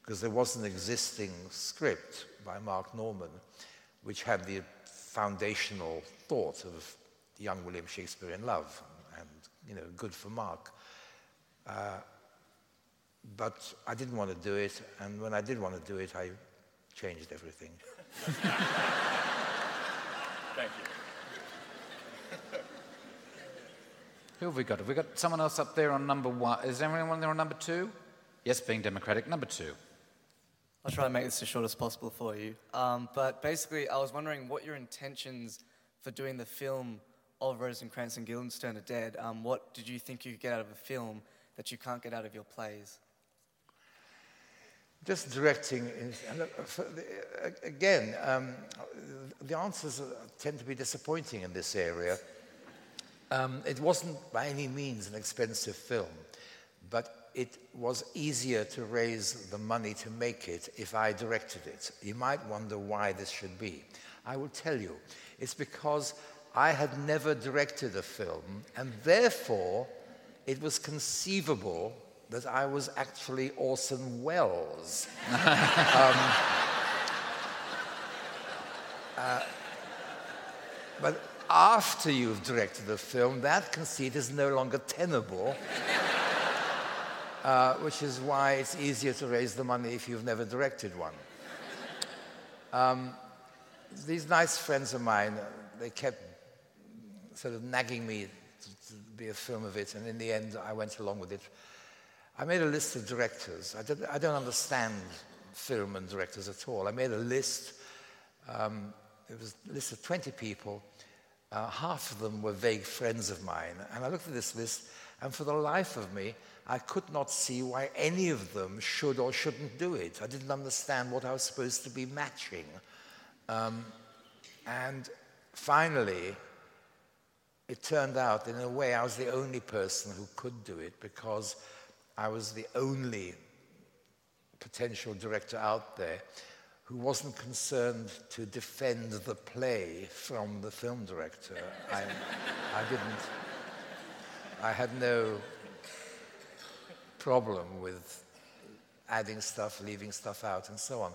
because there was an existing script by Marc Norman which had the foundational thought of young William Shakespeare in love and, you know, good for Mark. Uh, but I didn't want to do it, and when I did want to do it, I changed everything. Thank you. Who have we got? Have we got someone else up there on number one? Is there anyone there on number two? Yes, being democratic. Number two. I'll try to make this as short as possible for you. Um, but basically, I was wondering what your intentions for doing the film of Rosencrantz and Guildenstern are dead. Um, what did you think you could get out of a film that you can't get out of your plays? Just directing, is, again, um, the answers tend to be disappointing in this area. Um, it wasn't by any means an expensive film, but it was easier to raise the money to make it if I directed it. You might wonder why this should be. I will tell you. It's because I had never directed a film, and therefore it was conceivable that I was actually Orson Welles. um, uh, but after you've directed a film, that conceit is no longer tenable, uh, which is why it's easier to raise the money if you've never directed one. Um, these nice friends of mine, they kept sort of nagging me to, to, be a film of it, and in the end, I went along with it. I made a list of directors. I, did, I don't understand film and directors at all. I made a list. Um, it was a list of 20 people uh, half of them were vague friends of mine. And I looked at this list, and for the life of me, I could not see why any of them should or shouldn't do it. I didn't understand what I was supposed to be matching. Um, and finally, it turned out, in a way, I was the only person who could do it because I was the only potential director out there who wasn't concerned to defend the play from the film director. I, I didn't. I had no problem with adding stuff, leaving stuff out, and so on.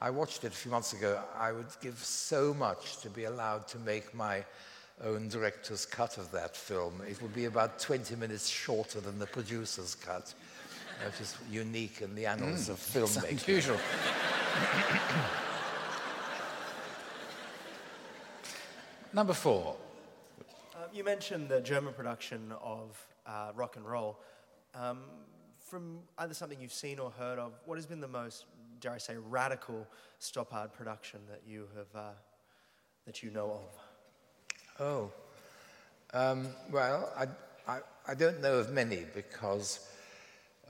I watched it a few months ago. I would give so much to be allowed to make my own director's cut of that film. It would be about 20 minutes shorter than the producer's cut, which is unique in the annals mm, of filmmaking. Unusual. Number four. Um, you mentioned the German production of uh, Rock 'n' Roll. Um, from either something you've seen or heard of, what has been the most, dare I say, radical Stoppard production that you have, uh, that you know of? Oh, um, well, I, I, I, don't know of many because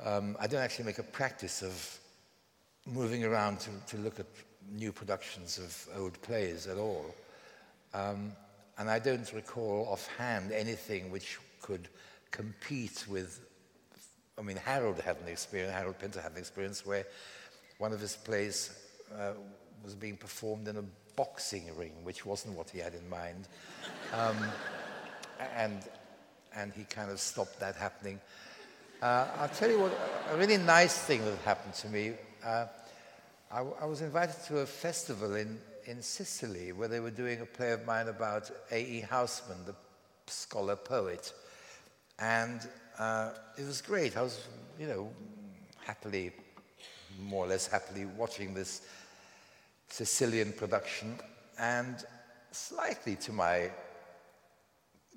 um, I don't actually make a practice of moving around to, to look at new productions of old plays at all. Um, and I don't recall offhand anything which could compete with. I mean, Harold had an experience, Harold Pinter had an experience where one of his plays uh, was being performed in a boxing ring, which wasn't what he had in mind. Um, and, and he kind of stopped that happening. Uh, I'll tell you what, a really nice thing that happened to me uh, I, I, was invited to a festival in, in Sicily where they were doing a play of mine about A.E. Housman, the scholar poet. And uh, it was great. I was, you know, happily, more or less happily, watching this Sicilian production. And slightly to my,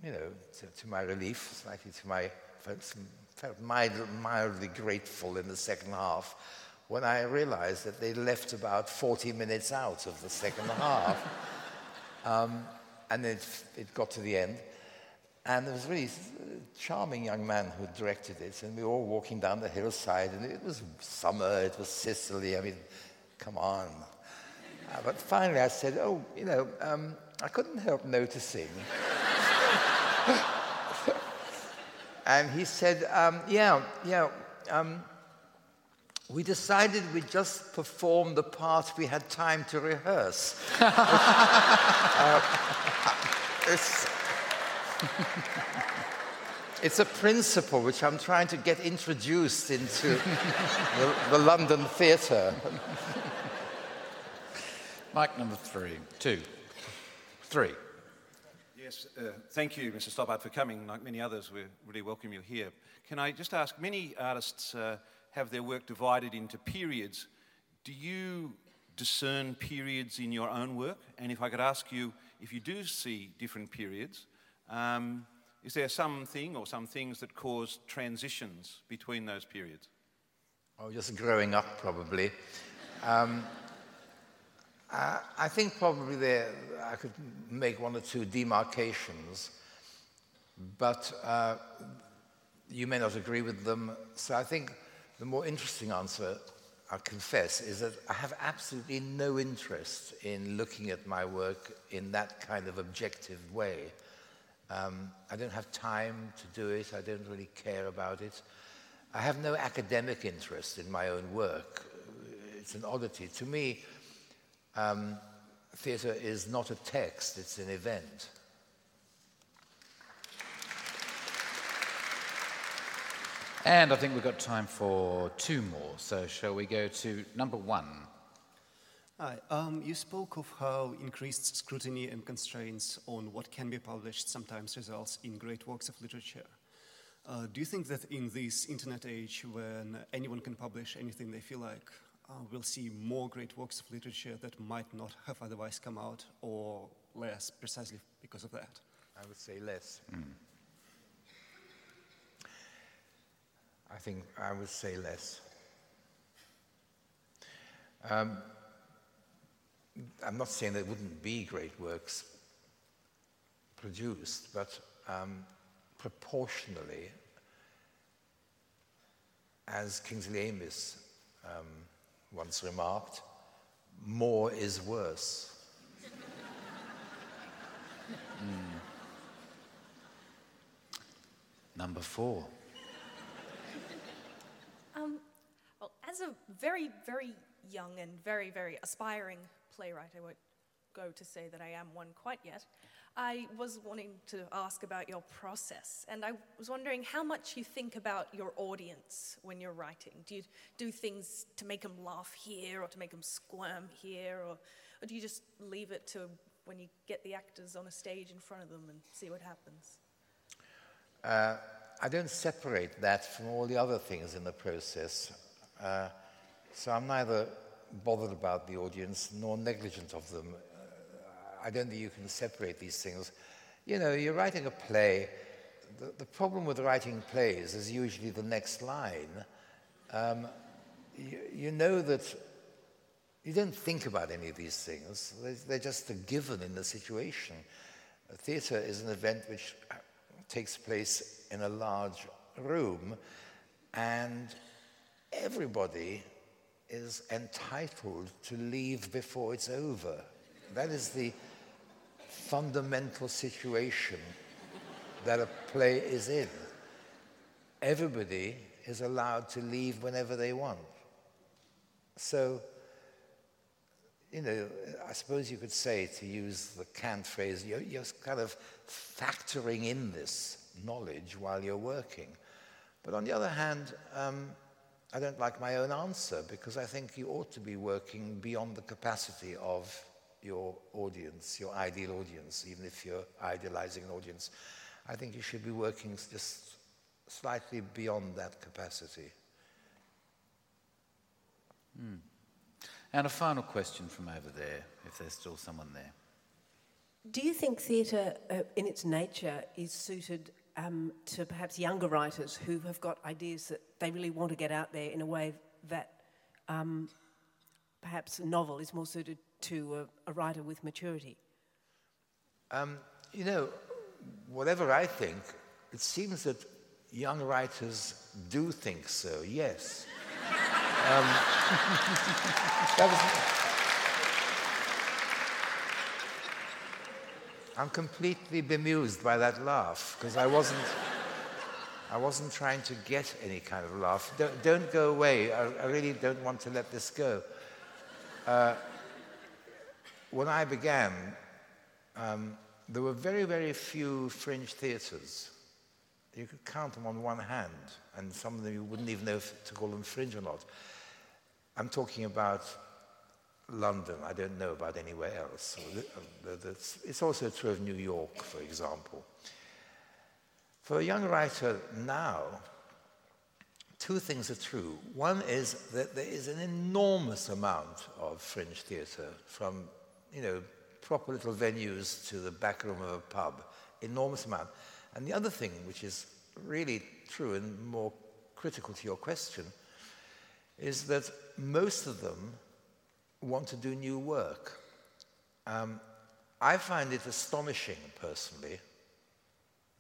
you know, to, to my relief, slightly to my, felt, felt mildly grateful in the second half when I realized that they left about 40 minutes out of the second half. Um, and it, it got to the end. And there was really charming young man who directed it, and we were all walking down the hillside, and it was summer, it was Sicily. I mean, come on. Uh, but finally, I said, "Oh, you know, um, I couldn't help noticing." and he said, um, "Yeah, yeah." Um, we decided we'd just perform the part we had time to rehearse. uh, it's, it's a principle which I'm trying to get introduced into the, the London theatre. Mike number three, two, three. Yes, uh, thank you, Mr. Stoppard, for coming. Like many others, we really welcome you here. Can I just ask, many artists uh, have their work divided into periods. Do you discern periods in your own work? And if I could ask you, if you do see different periods, um, is there something or some things that cause transitions between those periods? Oh, just growing up, probably. Um, uh, I think probably there I could make one or two demarcations, but uh, you may not agree with them. So I think the more interesting answer, I confess, is that I have absolutely no interest in looking at my work in that kind of objective way. Um, I don't have time to do it. I don't really care about it. I have no academic interest in my own work. It's an oddity. To me, um, theatre is not a text, it's an event. And I think we've got time for two more. So, shall we go to number one? Hi. Um, you spoke of how increased scrutiny and constraints on what can be published sometimes results in great works of literature. Uh, do you think that in this internet age, when anyone can publish anything they feel like, uh, we'll see more great works of literature that might not have otherwise come out, or less, precisely because of that? I would say less. Mm. I think I would say less. Um, I'm not saying there wouldn't be great works produced, but um, proportionally, as Kingsley Amis um, once remarked, more is worse. mm. Number four. Um, well, as a very, very young and very, very aspiring playwright, I won't go to say that I am one quite yet. I was wanting to ask about your process, and I was wondering how much you think about your audience when you're writing. Do you do things to make them laugh here, or to make them squirm here, or, or do you just leave it to when you get the actors on a stage in front of them and see what happens? Uh, I don't separate that from all the other things in the process. Uh, so I'm neither bothered about the audience nor negligent of them. I don't think you can separate these things. You know, you're writing a play. The, the problem with writing plays is usually the next line. Um, you, you, know that you don't think about any of these things, they're, they're just a given in the situation. Theatre is an event which takes place in a large room, and everybody is entitled to leave before it's over. That is the fundamental situation that a play is in. Everybody is allowed to leave whenever they want. So, you know, I suppose you could say, to use the cant phrase, you're, you're kind of factoring in this knowledge while you're working. But on the other hand, um, I don't like my own answer because I think you ought to be working beyond the capacity of your audience, your ideal audience, even if you're idealizing an audience. I think you should be working just slightly beyond that capacity. Mm. And a final question from over there, if there's still someone there. Do you think theatre, uh, in its nature, is suited um, to perhaps younger writers who have got ideas that they really want to get out there in a way that um, perhaps a novel is more suited to a, a writer with maturity? Um, you know, whatever I think, it seems that young writers do think so, yes. um, was, I'm completely bemused by that laugh because I wasn't, I wasn't trying to get any kind of laugh. Don't, don't go away. I, I, really don't want to let this go. Uh, when I began, um, there were very, very few fringe theatres. You could count them on one hand, and some of them you wouldn't even know to call them fringe or not. I'm talking about London. I don't know about anywhere else. It's also true of New York, for example. For a young writer now, two things are true. One is that there is an enormous amount of fringe theatre, from you know proper little venues to the back room of a pub, enormous amount. And the other thing, which is really true and more critical to your question, is that most of them want to do new work. Um, I find it astonishing, personally,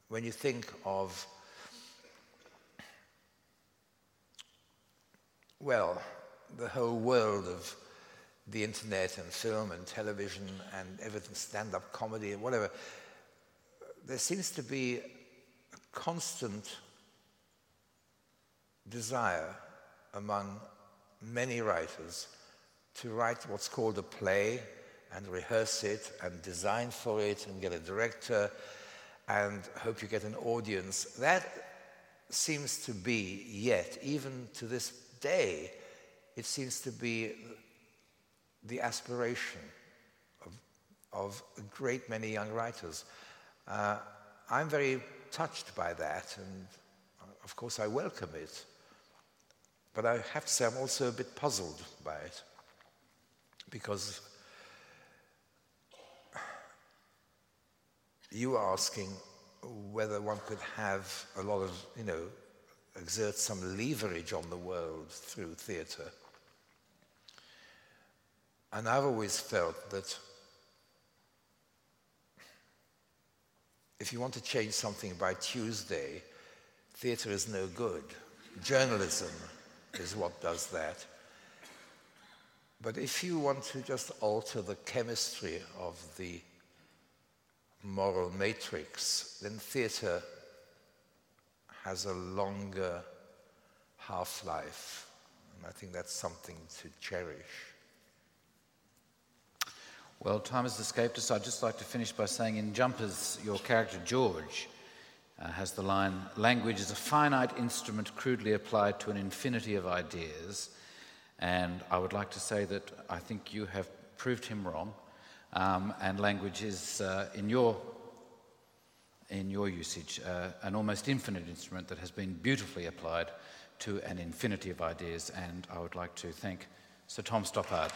when you think of, well, the whole world of the internet and film and television and everything, stand up comedy and whatever. There seems to be a constant desire among many writers to write what's called a play and rehearse it and design for it and get a director and hope you get an audience. That seems to be, yet, even to this day, it seems to be the aspiration of, of a great many young writers. Uh, I'm very touched by that, and of course, I welcome it. But I have to say, I'm also a bit puzzled by it because you are asking whether one could have a lot of, you know, exert some leverage on the world through theatre. And I've always felt that if you want to change something by Tuesday, theatre is no good. Journalism is what does that. But if you want to just alter the chemistry of the moral matrix, then theatre has a longer half life. And I think that's something to cherish. Well, time has escaped us. I'd just like to finish by saying in Jumpers, your character George uh, has the line Language is a finite instrument crudely applied to an infinity of ideas. And I would like to say that I think you have proved him wrong. Um, and language is, uh, in, your, in your usage, uh, an almost infinite instrument that has been beautifully applied to an infinity of ideas. And I would like to thank Sir Tom Stoppard.